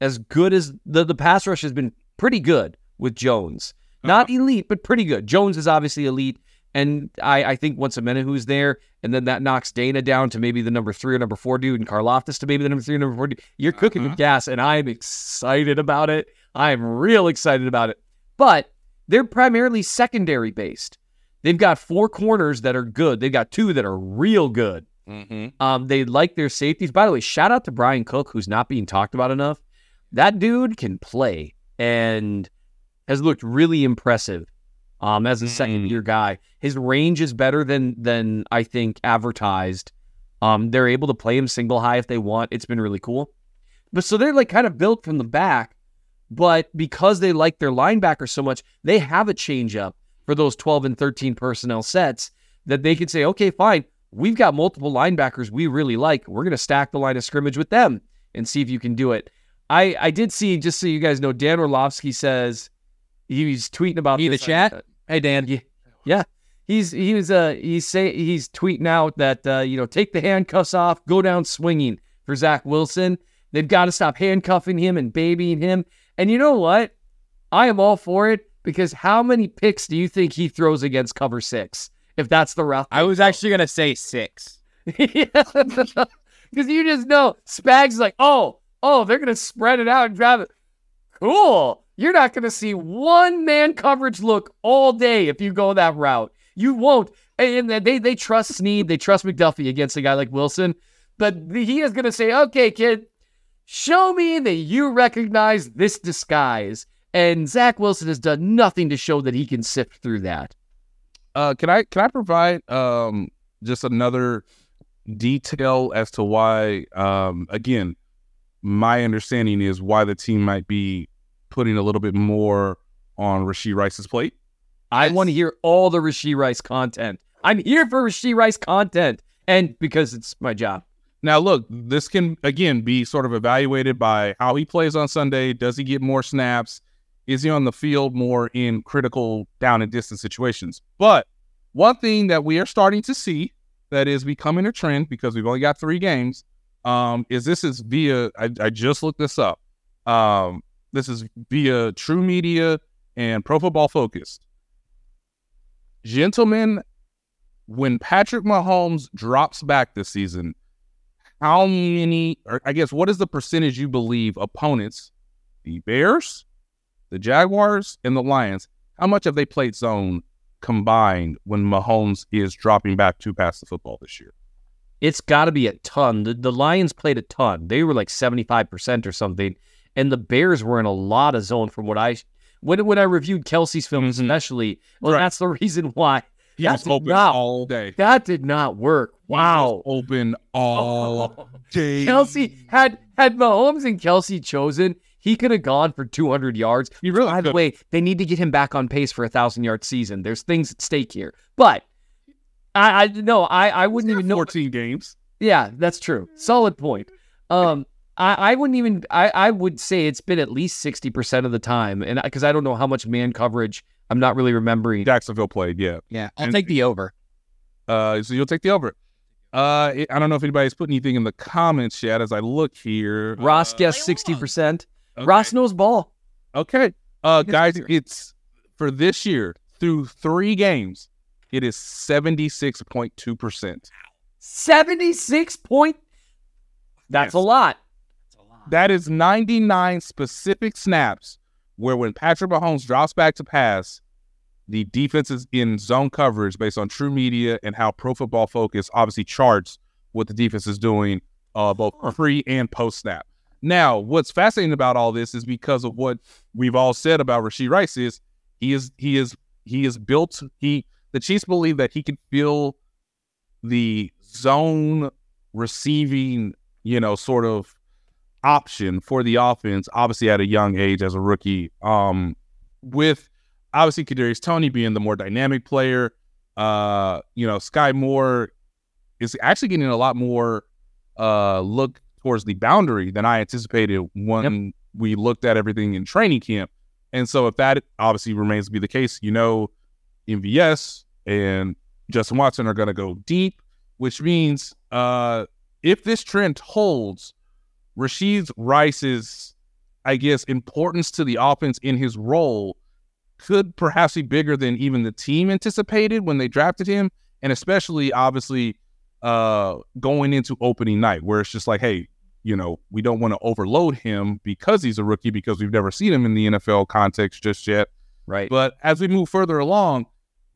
as good as the, the pass rush has been pretty good with Jones. Uh-huh. Not elite, but pretty good. Jones is obviously elite. And I, I think once Omenihu's there, and then that knocks Danna down to maybe the number three or number four dude, and Karlaftis to maybe the number three or number four dude. You're cooking uh-huh. with gas, and I'm excited about it. I'm real excited about it. But they're primarily secondary based. They've got four corners that are good. They've got two that are real good. Mm-hmm. Um, they like their safeties. By the way, shout out to Bryan Cook, who's not being talked about enough. That dude can play and has looked really impressive um, as a second mm. year guy. His range is better than than I think advertised. Um, they're able to play him single high if they want. It's been really cool. But so they're like kind of built from the back but because they like their linebacker so much, they have a change up for those 12 and 13 personnel sets that they can say, okay, fine, we've got multiple linebackers we really like. We're going to stack the line of scrimmage with them and see if you can do it. I, I did see, just so you guys know, Dan Orlovsky says he's tweeting about the chat. hey Dan, yeah, yeah, he's he was uh he's say he's tweeting out that uh you know take the handcuffs off, go down swinging for Zach Wilson. They've got to stop handcuffing him and babying him. And you know what? I am all for it because how many picks do you think he throws against cover six? If that's the route. I was actually going to say six. Because you just know Spags is like, oh, oh, they're going to spread it out and drive it. Cool. You're not going to see one man coverage look all day if you go that route. You won't. and they they trust Sneed, they trust McDuffie against a guy like Wilson, but he is going to say, "Okay, kid, show me that you recognize this disguise." And Zach Wilson has done nothing to show that he can sift through that. Uh, can I can I provide um, just another detail as to why? Um, again, my understanding is why the team might be putting a little bit more on Rashee Rice's plate. I want to hear all the Rashee Rice content. I'm here for Rashee Rice content, and because it's my job. Now, look, this can again be sort of evaluated by how he plays on Sunday. Does he get more snaps? Is he on the field more in critical down and distance situations? But one thing that we are starting to see that is becoming a trend because we've only got three games um, is this is via I, I just looked this up. Um, this is via True Media and Pro Football Focus. Gentlemen, when Patrick Mahomes drops back this season, how many, or I guess, what is the percentage you believe opponents, the Bears, the Jaguars, and the Lions, how much have they played zone combined when Mahomes is dropping back to pass the football this year? It's got to be a ton. The, the Lions played a ton. They were like 75% or something. And the Bears were in a lot of zone from what I when when I reviewed Kelce's film, mm-hmm. especially. Well, right. that's the reason why. He was open not, all day. That did not work. Wow. open all day. Kelce had had Mahomes and Kelce chosen. He could have gone for 200 yards. He really By could. the way, they need to get him back on pace for a thousand yard season. There's things at stake here. But I, I no, I, I wouldn't even know. 14 games. Yeah, that's true. Solid point. Um, I, I wouldn't even. I, I would say it's been at least 60 percent of the time, and because I don't know how much man coverage I'm not really remembering. Jacksonville played, yeah. Yeah, I'll and, take the over. Uh, so you'll take the over. Uh, I don't know if anybody's put anything in the comments yet. As I look here, Ross uh, guessed sixty percent. Okay. Ross knows ball. Okay, uh, guys, it's for this year through three games. It is seventy six point two percent. Seventy six point. That's yes. a lot. That is ninety nine specific snaps where when Patrick Mahomes drops back to pass, the defense is in zone coverage based on true media and how Pro Football Focus obviously charts what the defense is doing uh, both pre and post snap. Now, what's fascinating about all this is because of what we've all said about Rashee Rice is he is he is he is built he the Chiefs believe that he can fill the zone receiving, you know, sort of option for the offense, obviously at a young age as a rookie. Um, with obviously Kadarius Toney being the more dynamic player, uh, you know, Skyy Moore is actually getting a lot more uh look towards the boundary than I anticipated when yep. we looked at everything in training camp. And so if that obviously remains to be the case, you know, MVS and Justin Watson are going to go deep, which means uh, if this trend holds, Rashee Rice's, I guess, importance to the offense in his role could perhaps be bigger than even the team anticipated when they drafted him, and especially obviously uh, going into opening night, where it's just like, hey, you know, we don't want to overload him because he's a rookie because we've never seen him in the NFL context just yet. Right. But as we move further along,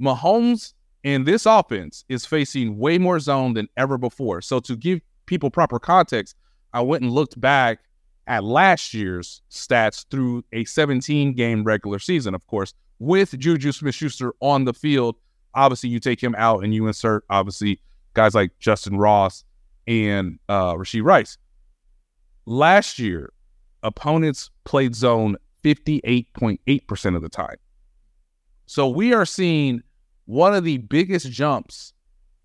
Mahomes and this offense is facing way more zone than ever before. So to give people proper context, I went and looked back at last year's stats through a 17 game regular season, of course, with Juju Smith Schuster on the field. Obviously, you take him out and you insert, obviously, guys like Justyn Ross and uh, Rashee Rice. Last year, opponents played zone 58.8% of the time. So we are seeing one of the biggest jumps,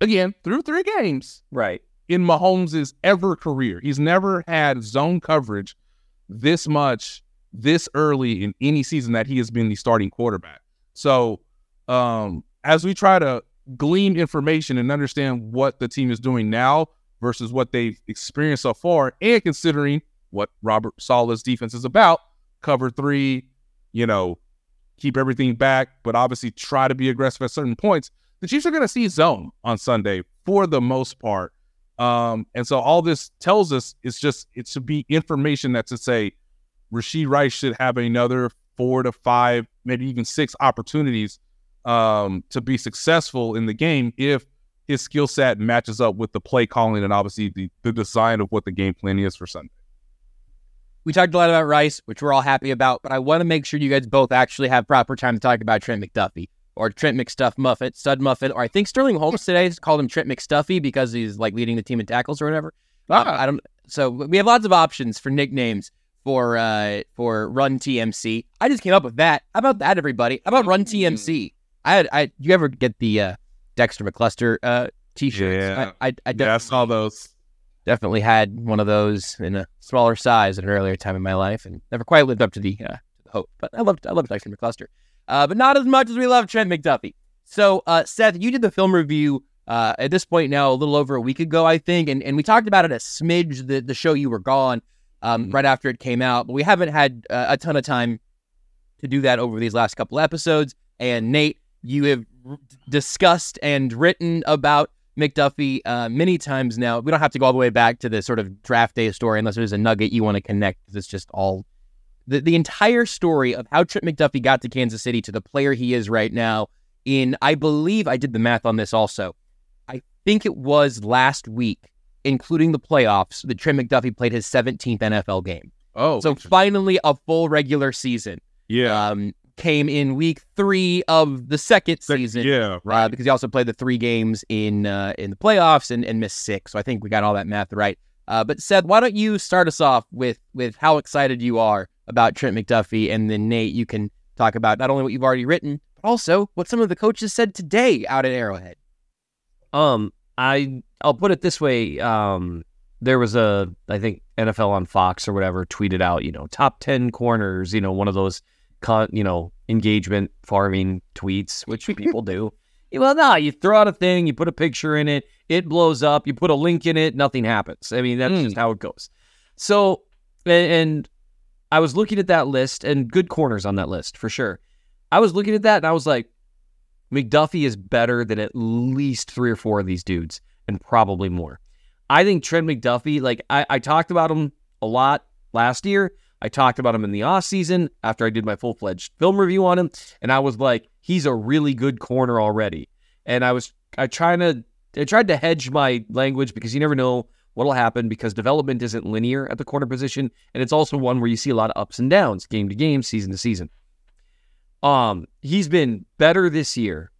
again, through three games. Right in Mahomes' ever career. He's never had zone coverage this much this early in any season that he has been the starting quarterback. So, um, as we try to glean information and understand what the team is doing now versus what they've experienced so far, and considering what Robert Saleh's defense is about, cover three, you know, keep everything back, but obviously try to be aggressive at certain points. The Chiefs are going to see zone on Sunday for the most part. Um, and so all this tells us is just it should be information that to say Rashee Rice should have another four to five, maybe even six opportunities um, to be successful in the game if his skill set matches up with the play calling and obviously the, the design of what the game plan is for Sunday. We talked a lot about Rice, which we're all happy about, but I want to make sure you guys both actually have proper time to talk about Trent McDuffie or Trent McStuff Muffet, Stud Muffet, or I think Sterling Holmes today called him Trent McStuffy because he's like leading the team in tackles or whatever. Ah. I don't. So we have lots of options for nicknames for uh for Run TMC. I just came up with that. How about that, everybody? How about Run TMC? I had I. You ever get the uh, Dexter McCluster uh, t-shirts? Yeah, I, I, I, yeah, I saw those. Definitely had one of those in a smaller size at an earlier time in my life, and never quite lived up to the, uh, to the hope. But I loved I loved Dexter McCluster, uh, but not as much as we love Trent McDuffie. So, uh, Seth, you did the film review uh, at this point now a little over a week ago, I think, and, and we talked about it a smidge the the show you were gone um, mm-hmm. right after it came out, but we haven't had uh, a ton of time to do that over these last couple episodes. And Nate, you have discussed and written about McDuffie uh, many times now. We don't have to go all the way back to the sort of draft day story unless there's a nugget you want to connect. It's just all the, the entire story of how Trent McDuffie got to Kansas City to the player he is right now. In, I believe I did the math on this also. I think it was last week, including the playoffs, that Trent McDuffie played his 17th NFL game. Oh, so finally a full regular season. Yeah. Um, came in week three of the second season. Yeah, right. Uh, because he also played the three games in uh, in the playoffs and, and missed six. So I think we got all that math right. Uh, but Seth, why don't you start us off with with how excited you are about Trent McDuffie, and then Nate, you can talk about not only what you've already written, but also what some of the coaches said today out at Arrowhead. Um, I I'll put it this way. Um, there was a I think NFL on Fox or whatever tweeted out, you know, top ten corners, you know, one of those con, you know, engagement farming tweets, which people do. Well, no, you throw out a thing, you put a picture in it, it blows up. You put a link in it, nothing happens. I mean, that's mm. just how it goes. So, and, and I was looking at that list, and good corners on that list for sure. I was looking at that, and I was like, McDuffie is better than at least three or four of these dudes, and probably more. I think Trent McDuffie, like I, I talked about him a lot last year. I talked about him in the off season after I did my full fledged film review on him, and I was like, he's a really good corner already. And I was I trying to I tried to hedge my language because you never know what'll happen because development isn't linear at the corner position, and it's also one where you see a lot of ups and downs, game to game, season to season. Um, he's been better this year,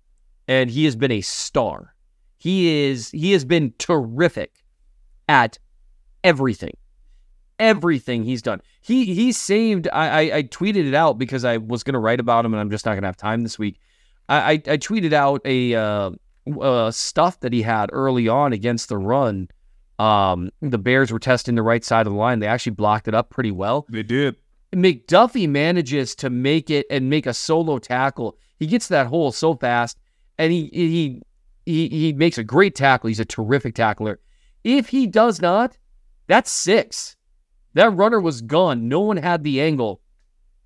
and he has been a star. He is he has been terrific at everything everything he's done. He he saved. I, I, I tweeted it out because I was going to write about him, and I'm just not going to have time this week. I, I, I tweeted out a uh, uh, stuff that he had early on against the run. Um, the Bears were testing the right side of the line. They actually blocked it up pretty well. They did. McDuffie manages to make it and make a solo tackle. He gets that hole so fast, and he he he he makes a great tackle. He's a terrific tackler. If he does not, that's six. That runner was gone. No one had the angle,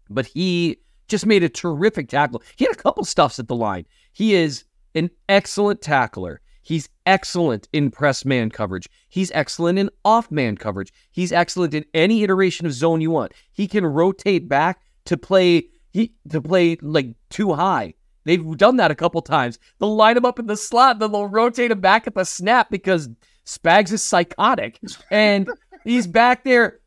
but he just made a terrific tackle. He had a couple stuffs at the line. He is an excellent tackler. He's excellent in press man coverage. He's excellent in off man coverage. He's excellent in any iteration of zone you want. He can rotate back to play he to play like too high. They've done that a couple times. They'll line him up in the slot, then they'll rotate him back at the snap because Spags is psychotic. And he's back there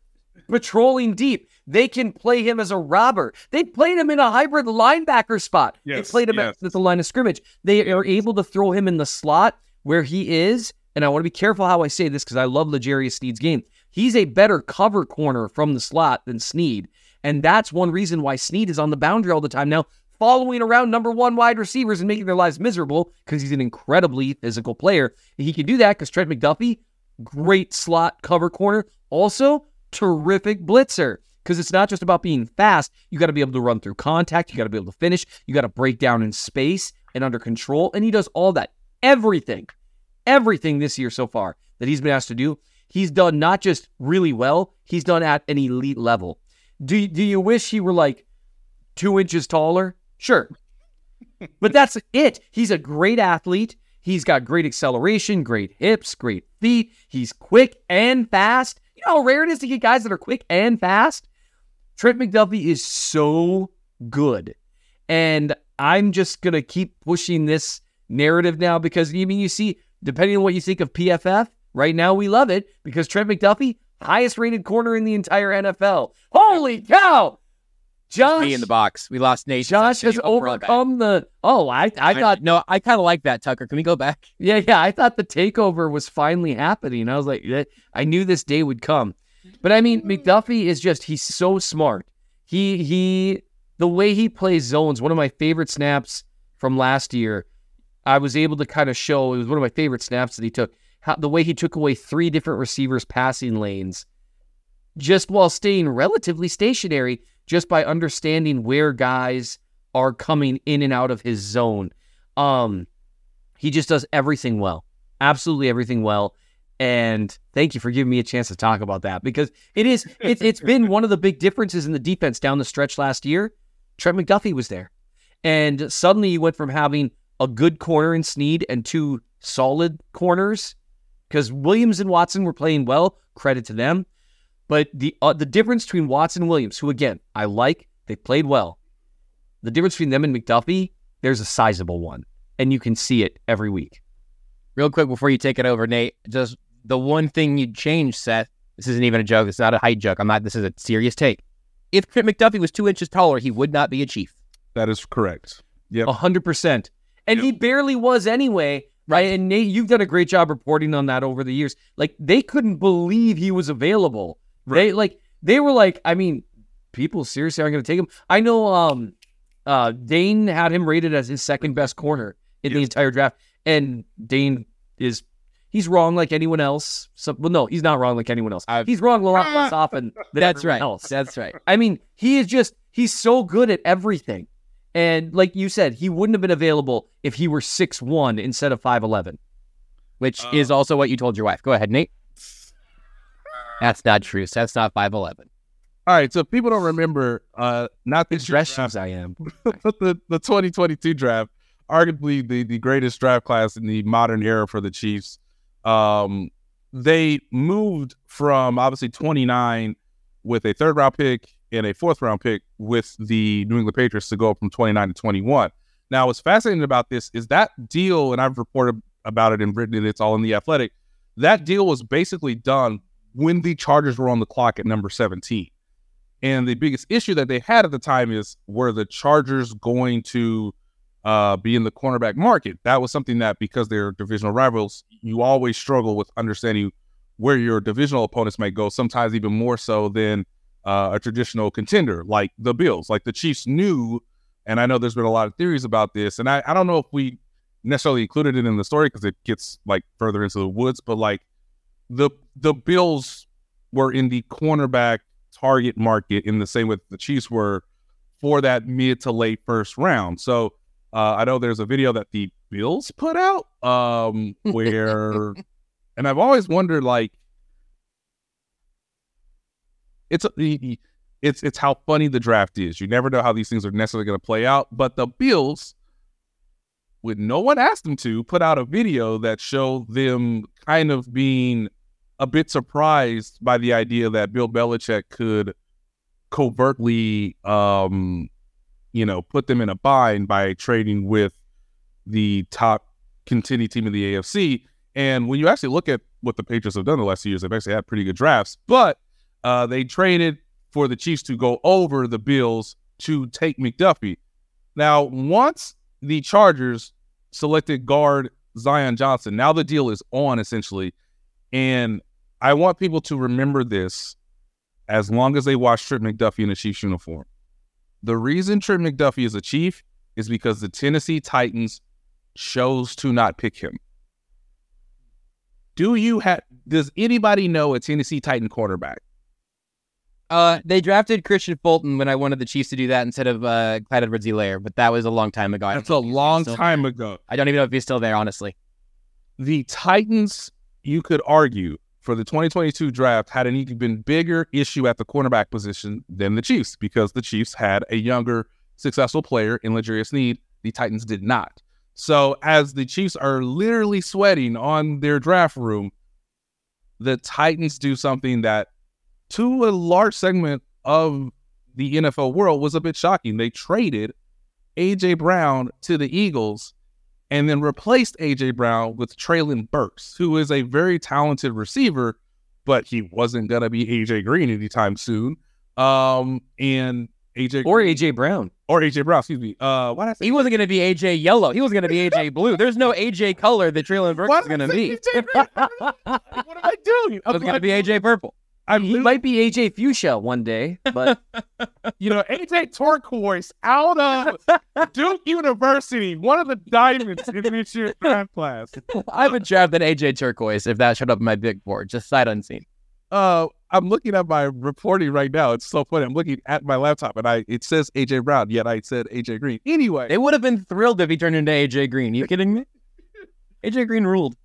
patrolling deep. They can play him as a robber. They played him in a hybrid linebacker spot. Yes, they played him yes. at the line of scrimmage. They are able to throw him in the slot where he is. And I want to be careful how I say this because I love L'Jarius Sneed's game. He's a better cover corner from the slot than Sneed. And that's one reason why Sneed is on the boundary all the time now, following around number one wide receivers and making their lives miserable because he's an incredibly physical player. he can do that because Trent McDuffie, great slot cover corner. Also, terrific blitzer because it's not just about being fast. You got to be able to run through contact. You got to be able to finish. You got to break down in space and under control. And he does all that. Everything, everything this year so far that he's been asked to do, he's done not just really well, he's done at an elite level. Do, do you wish he were like two inches taller? Sure. but that's it. He's a great athlete. He's got great acceleration, great hips, great feet. He's quick and fast. You know how rare it is to get guys that are quick and fast? Trent McDuffie is so good. And I'm just gonna keep pushing this narrative now because I mean you see, depending on what you think of PFF, right now we love it because Trent McDuffie, highest rated corner in the entire NFL. Holy cow! Josh, Me in the box. We lost Nate. Josh has overcome the. Oh, I, I thought no. I kind of like that, Tucker. Can we go back? Yeah, yeah. I thought the takeover was finally happening. I was like, I knew this day would come. But I mean, McDuffie is just he's so smart. He he the way he plays zones, one of my favorite snaps from last year. I was able to kind of show it was one of my favorite snaps that he took. How, the way he took away three different receivers' passing lanes, just while staying relatively stationary, just by understanding where guys are coming in and out of his zone. Um, he just does everything well, absolutely everything well. And thank you for giving me a chance to talk about that because it is it, it's been one of the big differences in the defense down the stretch last year. Trent McDuffie was there, and suddenly you went from having a good corner in Sneed and two solid corners because Williams and Watson were playing well. Credit to them, but the uh, the difference between Watson and Williams, who again I like, they played well. The difference between them and McDuffie, there's a sizable one, and you can see it every week. Real quick before you take it over, Nate, just the one thing you'd change, Seth. This isn't even a joke. It's not a height joke. I'm not. This is a serious take. If Trent McDuffie was two inches taller, he would not be a chief. That is correct. Yep. A hundred percent. And yep. he barely was anyway, right? And Nate, you've done a great job reporting on that over the years. Like they couldn't believe he was available. Right. They like they were like, I mean, people seriously aren't going to take him. I know. Um, uh, Dane had him rated as his second best corner in the entire draft, and Dane is he's wrong like anyone else. So, well, no, he's not wrong like anyone else. I've, he's wrong a lot less often than that's right. Else. That's right. I mean, he is just he's so good at everything. And like you said, he wouldn't have been available if he were six one instead of five eleven. Which uh, is also what you told your wife. Go ahead, Nate. That's not true. That's not five eleven. All right, so people don't remember, uh, not the dress shoes I am, but the the 2022 draft, arguably the the greatest draft class in the modern era for the Chiefs. Um, they moved from obviously 29 with a third round pick and a fourth round pick with the New England Patriots to go from 29 to 21. Now, what's fascinating about this is that deal, and I've reported about it and written it, it's all in the athletic. That deal was basically done when the Chargers were on the clock at number 17. And the biggest issue that they had at the time is were the Chargers going to uh, be in the cornerback market. That was something that because they're divisional rivals, you always struggle with understanding where your divisional opponents might go. Sometimes even more so than uh, a traditional contender like the Bills. Like the Chiefs knew, and I know there's been a lot of theories about this, and I, I don't know if we necessarily included it in the story because it gets like further into the woods, but like the the Bills were in the cornerback target market in the same way the Chiefs were for that mid to late first round. So uh, I know there's a video that the Bills put out um, where, and I've always wondered like, it's a, it's it's how funny the draft is. You never know how these things are necessarily going to play out. But the Bills, with no one asked them to, put out a video that showed them kind of being a bit surprised by the idea that Bill Belichick could covertly um, you know, put them in a bind by trading with the top contending team in the AFC. And when you actually look at what the Patriots have done the last few years, they've actually had pretty good drafts. But uh, they traded for the Chiefs to go over the Bills to take McDuffie. Now, once the Chargers selected guard Zion Johnson, now the deal is on essentially. And I want people to remember this as long as they watch Trent McDuffie in a Chiefs uniform. The reason Trent McDuffie is a Chief is because the Tennessee Titans chose to not pick him. Do you have? Does anybody know a Tennessee Titan quarterback? Uh, they drafted Kristian Fulton when I wanted the Chiefs to do that instead of uh, Clyde Edwards-Helaire, but that was a long time ago. That's a long time ago. I don't even know if he's still there, honestly. The Titans, you could argue, for the 2022 draft had an even bigger issue at the cornerback position than the Chiefs because the Chiefs had a younger, successful player in L'Jarius Sneed. The Titans did not. So as the Chiefs are literally sweating on their draft room, the Titans do something that, to a large segment of the NFL world, was a bit shocking. They traded AJ Brown to the Eagles and then replaced AJ Brown with Treylon Burks, who is a very talented receiver, but he wasn't gonna be AJ Green anytime soon. Um, and AJ or AJ Brown or AJ Brown, excuse me. Uh, why He wasn't gonna be AJ Yellow. He was gonna be AJ Blue. There's no AJ color that Treylon Burks is gonna be. what am I doing? It was gonna be AJ Purple. I he might be AJ Fuchsia one day, but you know AJ Turquoise out of Duke University, one of the diamonds in this year's draft class. I would draft an AJ Turquoise if that showed up in my big board, just sight unseen. Uh, I'm looking at my reporting right now. It's so funny. I'm looking at my laptop and I it says AJ Brown, yet I said AJ Green. Anyway, they would have been thrilled if he turned into AJ Green. You kidding me? AJ Green ruled.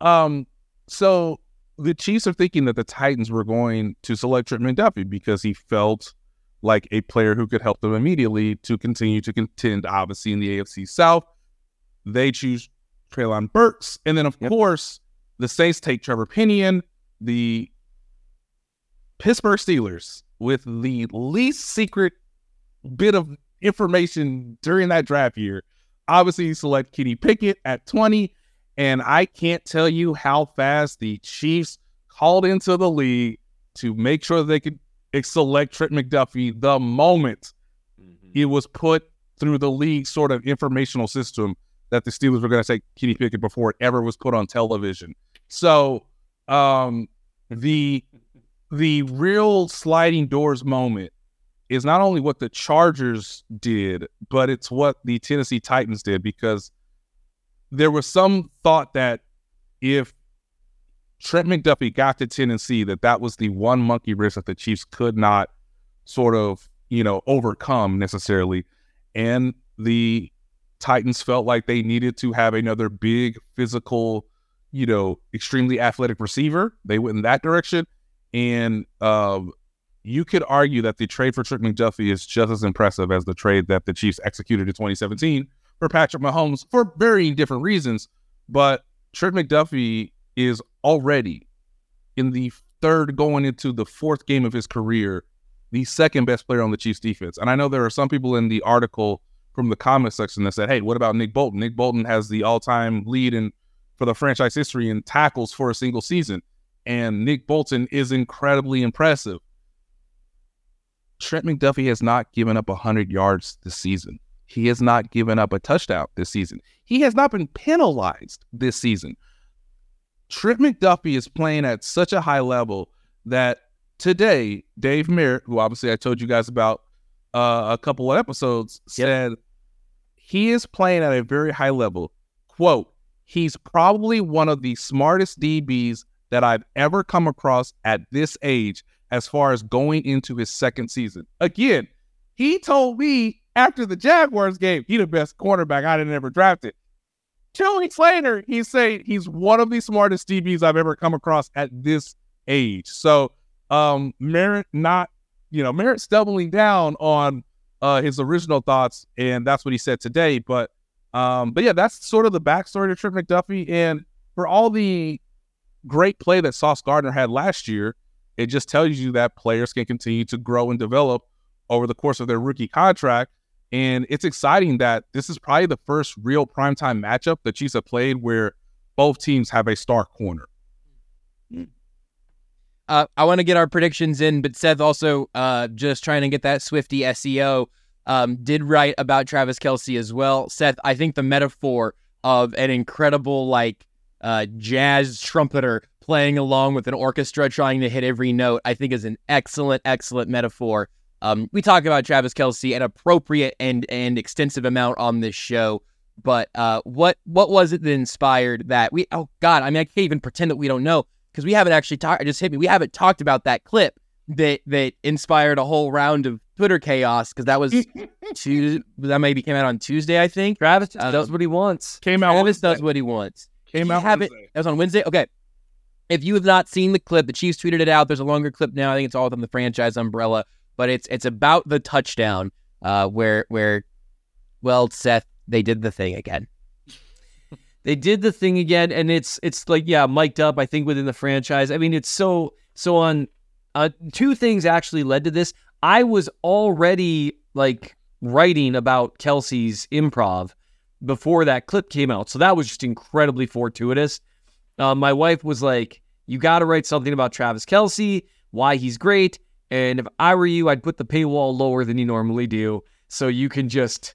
Um, so the Chiefs are thinking that the Titans were going to select Trent McDuffie because he felt like a player who could help them immediately to continue to contend, obviously, in the AFC South. They choose Treylon Burks. And then, of yep. course, the Saints take Trevor Penning, the Pittsburgh Steelers, with the least secret bit of information during that draft year, obviously select Kenny Pickett at 20 and I can't tell you how fast the Chiefs called into the league to make sure they could select Trent McDuffie the moment mm-hmm. it was put through the league sort of informational system that the Steelers were going to take Kenny Pickett before it ever was put on television. So um, the the real sliding doors moment is not only what the Chargers did, but it's what the Tennessee Titans did because there was some thought that if Trent McDuffie got to Tennessee, that that was the one monkey wrench that the Chiefs could not sort of, you know, overcome necessarily. And the Titans felt like they needed to have another big physical, you know, extremely athletic receiver. They went in that direction. And um, you could argue that the trade for Trent McDuffie is just as impressive as the trade that the Chiefs executed in 2017 for Patrick Mahomes for varying different reasons. But Trent McDuffie is already in the third going into the fourth game of his career, the second best player on the Chiefs defense. And I know there are some people in the article from the comment section that said, hey, what about Nick Bolton? Nick Bolton has the all time lead in for the franchise history in tackles for a single season. And Nick Bolton is incredibly impressive. Trent McDuffie has not given up 100 yards this season. He has not given up a touchdown this season. He has not been penalized this season. Trent McDuffie is playing at such a high level that today, Dave Merritt, who obviously I told you guys about uh, a couple of episodes, said he is playing at a very high level. Quote, he's probably one of the smartest DBs that I've ever come across at this age as far as going into his second season. Again, he told me after the Jaguars game, he the best cornerback I'd ever drafted. Two weeks later, he's saying he's one of the smartest DBs I've ever come across at this age. So um Merritt not, you know, Merritt's doubling down on uh his original thoughts, and that's what he said today. But um, but yeah, that's sort of the backstory to Trent McDuffie. And for all the great play that Sauce Gardner had last year, it just tells you that players can continue to grow and develop over the course of their rookie contract. And it's exciting that this is probably the first real primetime matchup the Chiefs have played where both teams have a star corner. Uh, I want to get our predictions in, but Seth also uh, just trying to get that Swifty SEO um, did write about Travis Kelce as well. Seth, I think the metaphor of an incredible like uh, jazz trumpeter playing along with an orchestra trying to hit every note, I think is an excellent, excellent metaphor um, we talk about Travis Kelce an appropriate and and extensive amount on this show, but uh, what what was it that inspired that? We oh God, I mean I can't even pretend that we don't know because we haven't actually talked. Just hit me. We haven't talked about that clip that that inspired a whole round of Twitter chaos because that was Tuesday. That maybe came out on Tuesday, I think. Travis uh, does what he wants. Came out. Travis does what he wants. Came out. Have it. That was on Wednesday. Okay. If you have not seen the clip, the Chiefs tweeted it out. There's a longer clip now. I think it's all within the franchise umbrella but it's it's about the touchdown uh, where where well Seth they did the thing again. they did the thing again, and it's it's like yeah, mic'd up. I think within the franchise. I mean, it's so so on. Uh, two things actually led to this. I was already like writing about Kelce's improv before that clip came out. So that was just incredibly fortuitous. Uh, my wife was like, You got to write something about Travis Kelce, why he's great. And if I were you, I'd put the paywall lower than you normally do. So you can just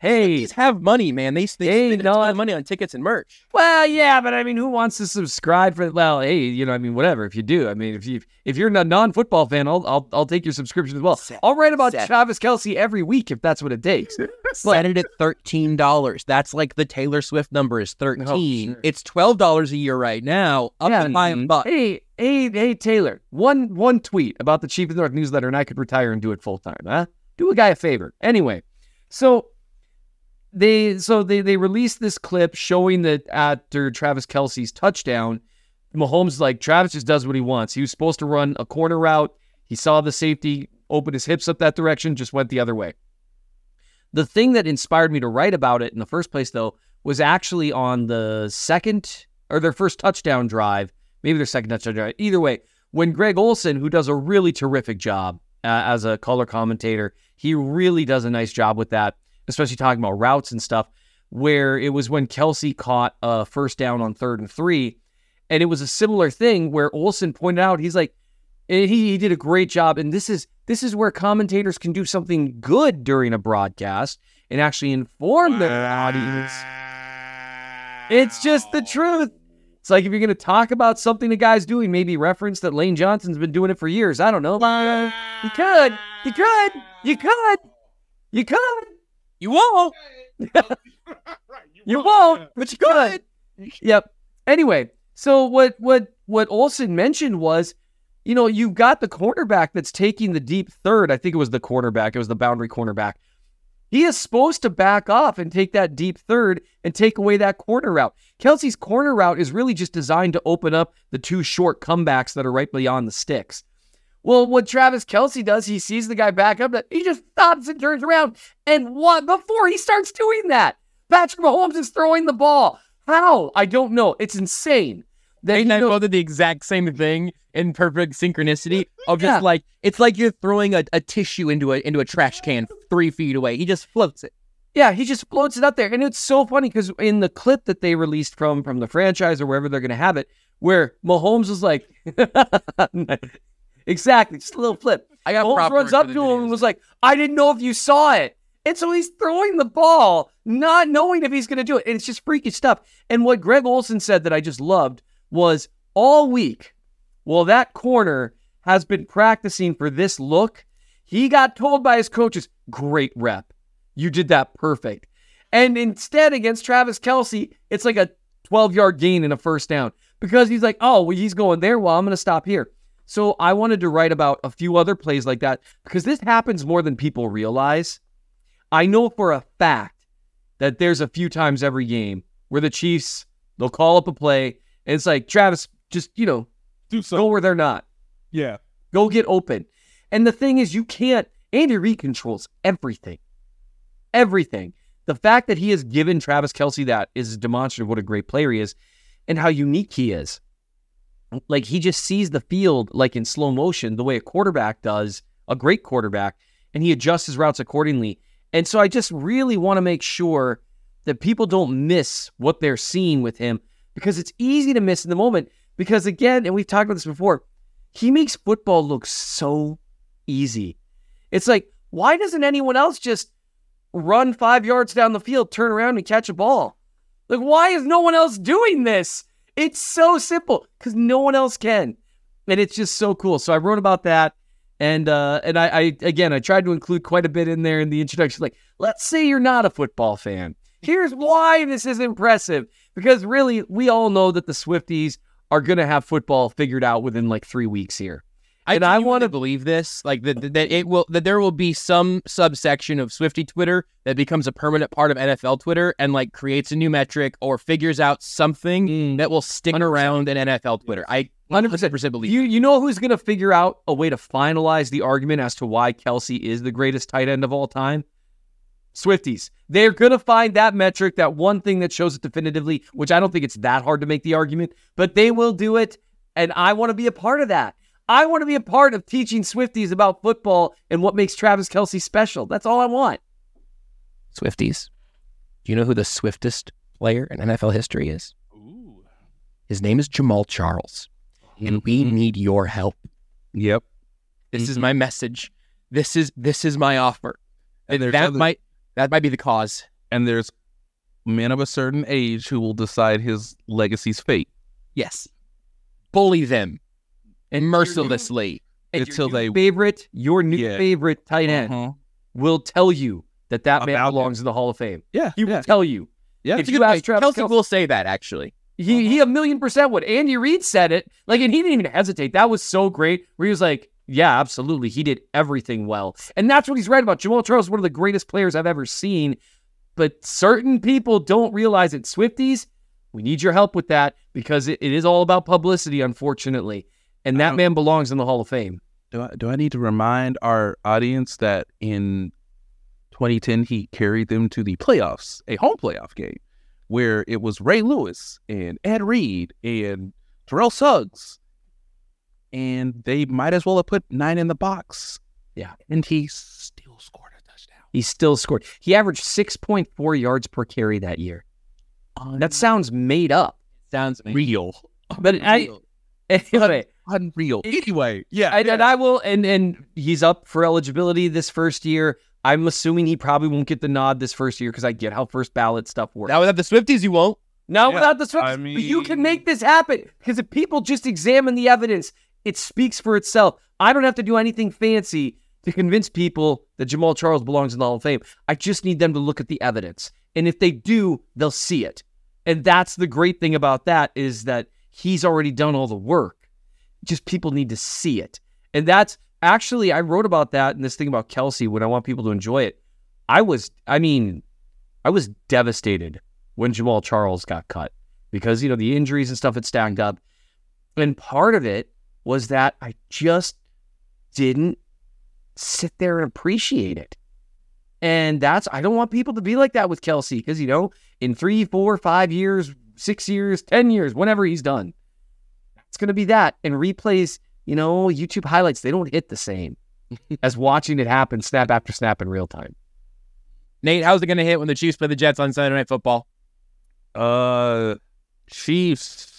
Hey, These have money, man. They they Hey, spend a no, I- of money on tickets and merch. well, yeah, but I mean, who wants to subscribe for? Well, hey, you know, I mean, whatever. If you do, I mean, if you if you're a non-football fan, I'll I'll, I'll take your subscription as well. Seth, I'll write about Seth. Travis Kelce every week if that's what it takes. Set it at thirteen dollars. That's like the Taylor Swift number is thirteen. sure. It's twelve dollars a year right now. Up Yeah, to five mhm. bucks. Hey, hey, hey, Taylor. One one tweet about the Chief of the North newsletter, and I could retire and do it full time. Huh? Do a guy a favor. Anyway, so they so they they released this clip showing that after Travis Kelce's touchdown, Mahomes like Travis just does what he wants. He was supposed to run a corner route. He saw the safety, open his hips up that direction, just went the other way. The thing that inspired me to write about it in the first place, though, was actually on the second or their first touchdown drive, maybe their second touchdown drive. Either way, when Greg Olsen, who does a really terrific job uh, as a color commentator, he really does a nice job with that, especially talking about routes and stuff. Where it was when Kelce caught a first down on third and three, and it was a similar thing where Olsen pointed out he's like, and he, he did a great job, and this is this is where commentators can do something good during a broadcast and actually inform their audience. It's just the truth. It's like if you're going to talk about something a guy's doing, maybe reference that Lane Johnson's been doing it for years. I don't know. You could. You could. You could. You could. You won't. You won't, but you could. Yep. Anyway, so what what what Olsen mentioned was, you know, you've got the cornerback that's taking the deep third. I think it was the cornerback. It was the boundary cornerback. He is supposed to back off and take that deep third and take away that corner route. Kelce's corner route is really just designed to open up the two short comebacks that are right beyond the sticks. Well, what Travis Kelce does, he sees the guy back up, he just stops and turns around. And what before he starts doing that, Patrick Mahomes is throwing the ball. How? I don't know. It's insane. That They you know- both did the exact same thing in perfect synchronicity of just like it's like you're throwing a, a tissue into a into a trash can three feet away. He just floats it. Yeah, he just floats it up there, and it's so funny because in the clip that they released from from the franchise or wherever they're going to have it, where Mahomes was like, exactly, just a little flip. I got Mahomes runs up to the him and was like, "I didn't know if you saw it," and so he's throwing the ball, not knowing if he's going to do it, and it's just freaky stuff. And what Greg Olsen said that I just loved was all week, well, that corner has been practicing for this look. He got told by his coaches, "Great rep." You did that perfect. And instead, against Travis Kelce, it's like a 12 yard gain and a first down because he's like, oh, well, he's going there. Well, I'm going to stop here. So I wanted to write about a few other plays like that because this happens more than people realize. I know for a fact that there's a few times every game where the Chiefs, they'll call up a play and it's like, Travis, just, you know, Do so. go where they're not. Yeah. Go get open. And the thing is, you can't, Andy Reid controls everything. Everything. The fact that he has given Travis Kelce that is demonstrative of what a great player he is and how unique he is. Like he just sees the field like in slow motion, the way a quarterback does, a great quarterback, and he adjusts his routes accordingly. And so I just really want to make sure that people don't miss what they're seeing with him because it's easy to miss in the moment. Because again, and we've talked about this before, he makes football look so easy. It's like, why doesn't anyone else just run five yards down the field, turn around and catch a ball? Like, why is no one else doing this? It's so simple because no one else can. And it's just so cool. So I wrote about that. And uh, and I, I again I tried to include quite a bit in there in the introduction. Like, let's say you're not a football fan. Here's why this is impressive. Because really, we all know that the Swifties are gonna have football figured out within like three weeks here. I And I want wanna- believe this, like that, that it will, that there will be some subsection of Swifty Twitter that becomes a permanent part of NFL Twitter and like creates a new metric or figures out something mm. that will stick 100%. around in NFL Twitter. I 100% believe. You you know who's gonna figure out a way to finalize the argument as to why Kelce is the greatest tight end of all time? Swifties. They're gonna find that metric, that one thing that shows it definitively, which I don't think it's that hard to make the argument, but they will do it, and I want to be a part of that. I want to be a part of teaching Swifties about football and what makes Travis Kelce special. That's all I want. Swifties. Do you know who the swiftest player in NFL history is? His name is Jamaal Charles, and we mm-hmm. need your help. Yep. This is mm-hmm. my message. This is this is my offer. And there's that other- might that might be the cause. And there's men of a certain age who will decide his legacy's fate Yes, bully them and mercilessly. And until your they favorite, your new Yeah. favorite tight end Uh-huh. will tell you that that man About belongs in the Hall of Fame. Yeah. He yeah. will tell you. Yeah. If you ask Travis Kelsey Kelce, will say that actually. he he a million percent would. Andy Reid said it, like, and he didn't even hesitate. That was so great. Where he was like, "Yeah, absolutely, he did everything well," and that's what he's right about. Jamaal Charles, is one of the greatest players I've ever seen, but certain people don't realize it. Swifties, we need your help with that because it, it is all about publicity, unfortunately, and that man belongs in the Hall of Fame. Do I, do I need to remind our audience that in 2010 he carried them to the playoffs, a home playoff game, where it was Ray Lewis and Ed Reed and Terrell Suggs, and they might as well have put nine in the box. Yeah. and he still scored a touchdown. He still scored. He averaged six point four yards per carry that year. That sounds made up, Sounds Real, but I anyway. unreal. Anyway, yeah, And, and I will, and and he's up for eligibility this first year. I'm assuming he probably won't get the nod this first year because I get how first ballot stuff works. Now without the Swifties, you won't. Now Yeah, without the Swifties, I but you can make this happen because if people just examine the evidence, it speaks for itself. I don't have to do anything fancy to convince people that Jamaal Charles belongs in the Hall of Fame. I just need them to look at the evidence, and if they do, they'll see it. And that's the great thing about that is that he's already done all the work. Just people need to see it, and that's actually I wrote about that and this thing about Kelce when I want people to enjoy it. I was, I mean, I was devastated when Jamaal Charles got cut because, you know, the injuries and stuff had stacked up. And part of it was that I just didn't sit there and appreciate it. And that's, I don't want people to be like that with Kelce because, you know, in three, four, five years, six years, 10 years, whenever he's done, it's going to be that. And replays, you know, YouTube highlights, they don't hit the same as watching it happen snap after snap in real time. Nate, how's it going to hit when the Chiefs play the Jets on Sunday Night Football? Uh, Chiefs.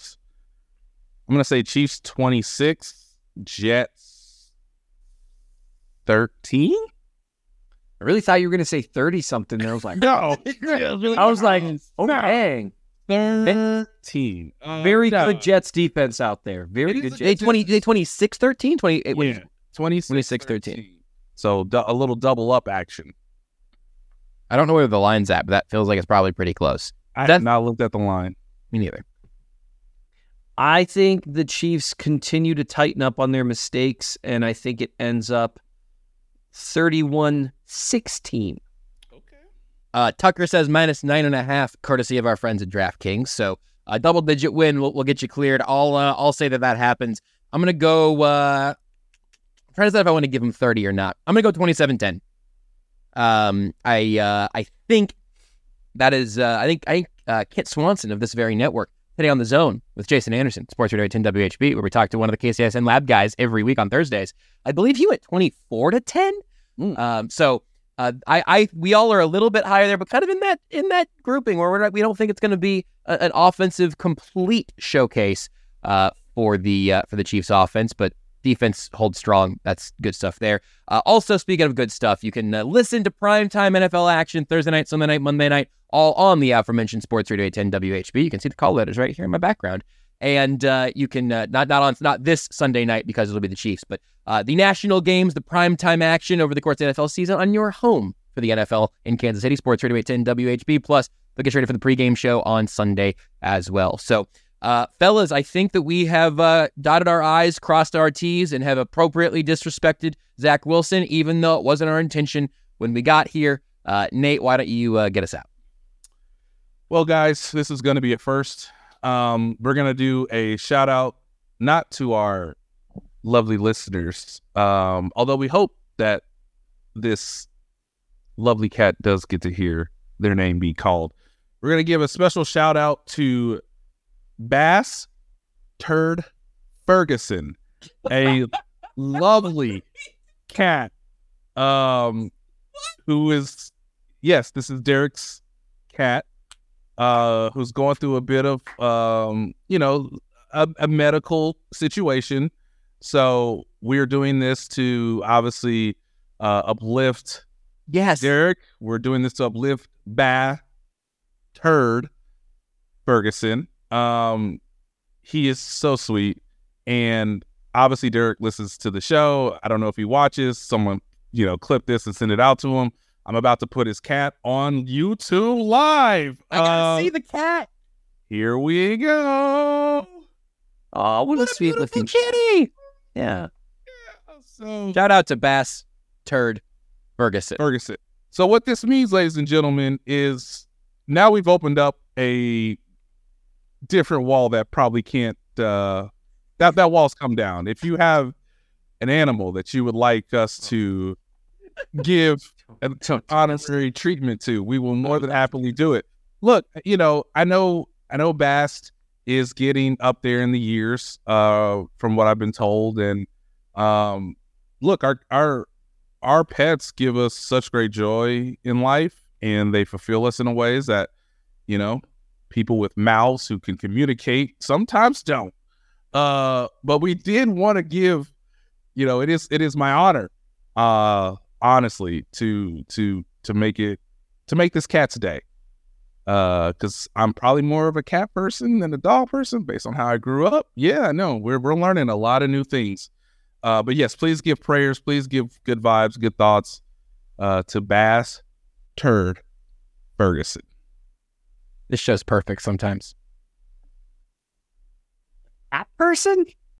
I'm gonna say Chiefs 26, Jets 13. I really thought you were going to say 30 something. And I was like, No, I was like, oh, dang. 13. Uh, Very no. good Jets defense out there. Very good is- They Jets. 20, they 26 13? 28. Yeah, 26, 26, 13. So du- a little double up action. I don't know where the line's at, but that feels like it's probably pretty close. I That's- have not looked at the line. Me neither. I think the Chiefs continue to tighten up on their mistakes, and I think it ends up 31 16. Uh, Tucker says minus nine and a half, courtesy of our friends at DraftKings. So a double digit win will, will get you cleared. I'll uh, I'll say that that happens. I'm gonna go. Uh, I'm trying to decide if I want to give him 30 or not. I'm gonna go 27-10. Um, I uh, I think that is. Uh, I think I think uh, Kit Swanson of this very network today on the Zone with Jason Anderson, Sports Radio 10 WHB, where we talk to one of the KCSN lab guys every week on Thursdays. I believe he went 24 to 10. Um, so uh, I, I, we all are a little bit higher there, but kind of in that in that grouping where we're not, we don't think it's going to be a, an offensive complete showcase uh, for the uh, for the Chiefs offense, but defense holds strong. That's good stuff there. Uh, also, speaking of good stuff, you can uh, listen to primetime NFL action Thursday night, Sunday night, Monday night, all on the aforementioned Sports Radio 10 WHB. You can see the call letters right here in my background. And uh, you can uh, not not on not this Sunday night because it'll be the Chiefs, but uh, the national games, the primetime action over the course of the NFL season on your home for the NFL in Kansas City. Sports Radio 10 WHB. Plus, they'll get ready for the pregame show on Sunday as well. So, uh, fellas, I think that we have uh, dotted our I's, crossed our T's, and have appropriately disrespected Zach Wilson, even though it wasn't our intention when we got here. Uh, Nate, why don't you uh, get us out? Well, guys, this is going to be a first. Um, we're going to do a shout out not to our lovely listeners, um, although we hope that this lovely cat does get to hear their name be called. We're going to give a special shout out to Bass Turd Ferguson, a lovely cat um, who is yes, this is Derek's cat, uh, who's going through a bit of, um, you know, a, a medical situation. So we're doing this to obviously uh, uplift Yes. Derek. We're doing this to uplift Bah Turd Ferguson. Um, he is so sweet, and obviously Derek listens to the show. I don't know if he watches. Someone, you know, clip this and send it out to him. I'm about to put his cat on YouTube live. I gotta Uh, see the cat. Here we go. Oh, what, a sweet beautiful looking kitty. Yeah. So Shout out to Bass Turd Ferguson. Ferguson. So what this means, ladies and gentlemen, is now we've opened up a different wall that probably can't uh that that wall's come down. If you have an animal that you would like us to give an honorary treatment to, we will more than happily do it. Look, you know, I know I know Bast is getting up there in the years, uh, from what I've been told. And um look, our our our pets give us such great joy in life and they fulfill us in a ways that, you know, people with mouths who can communicate sometimes don't. Uh, but we did want to give, you know, it is it is my honor, uh, honestly, to to to make it to make this cat's day. Uh, because I'm probably more of a cat person than a dog person based on how I grew up. Yeah, I know we're we're learning a lot of new things. Uh, but yes, please give prayers, please give good vibes, good thoughts uh, to Bass Turd Ferguson. This show's perfect sometimes. That person?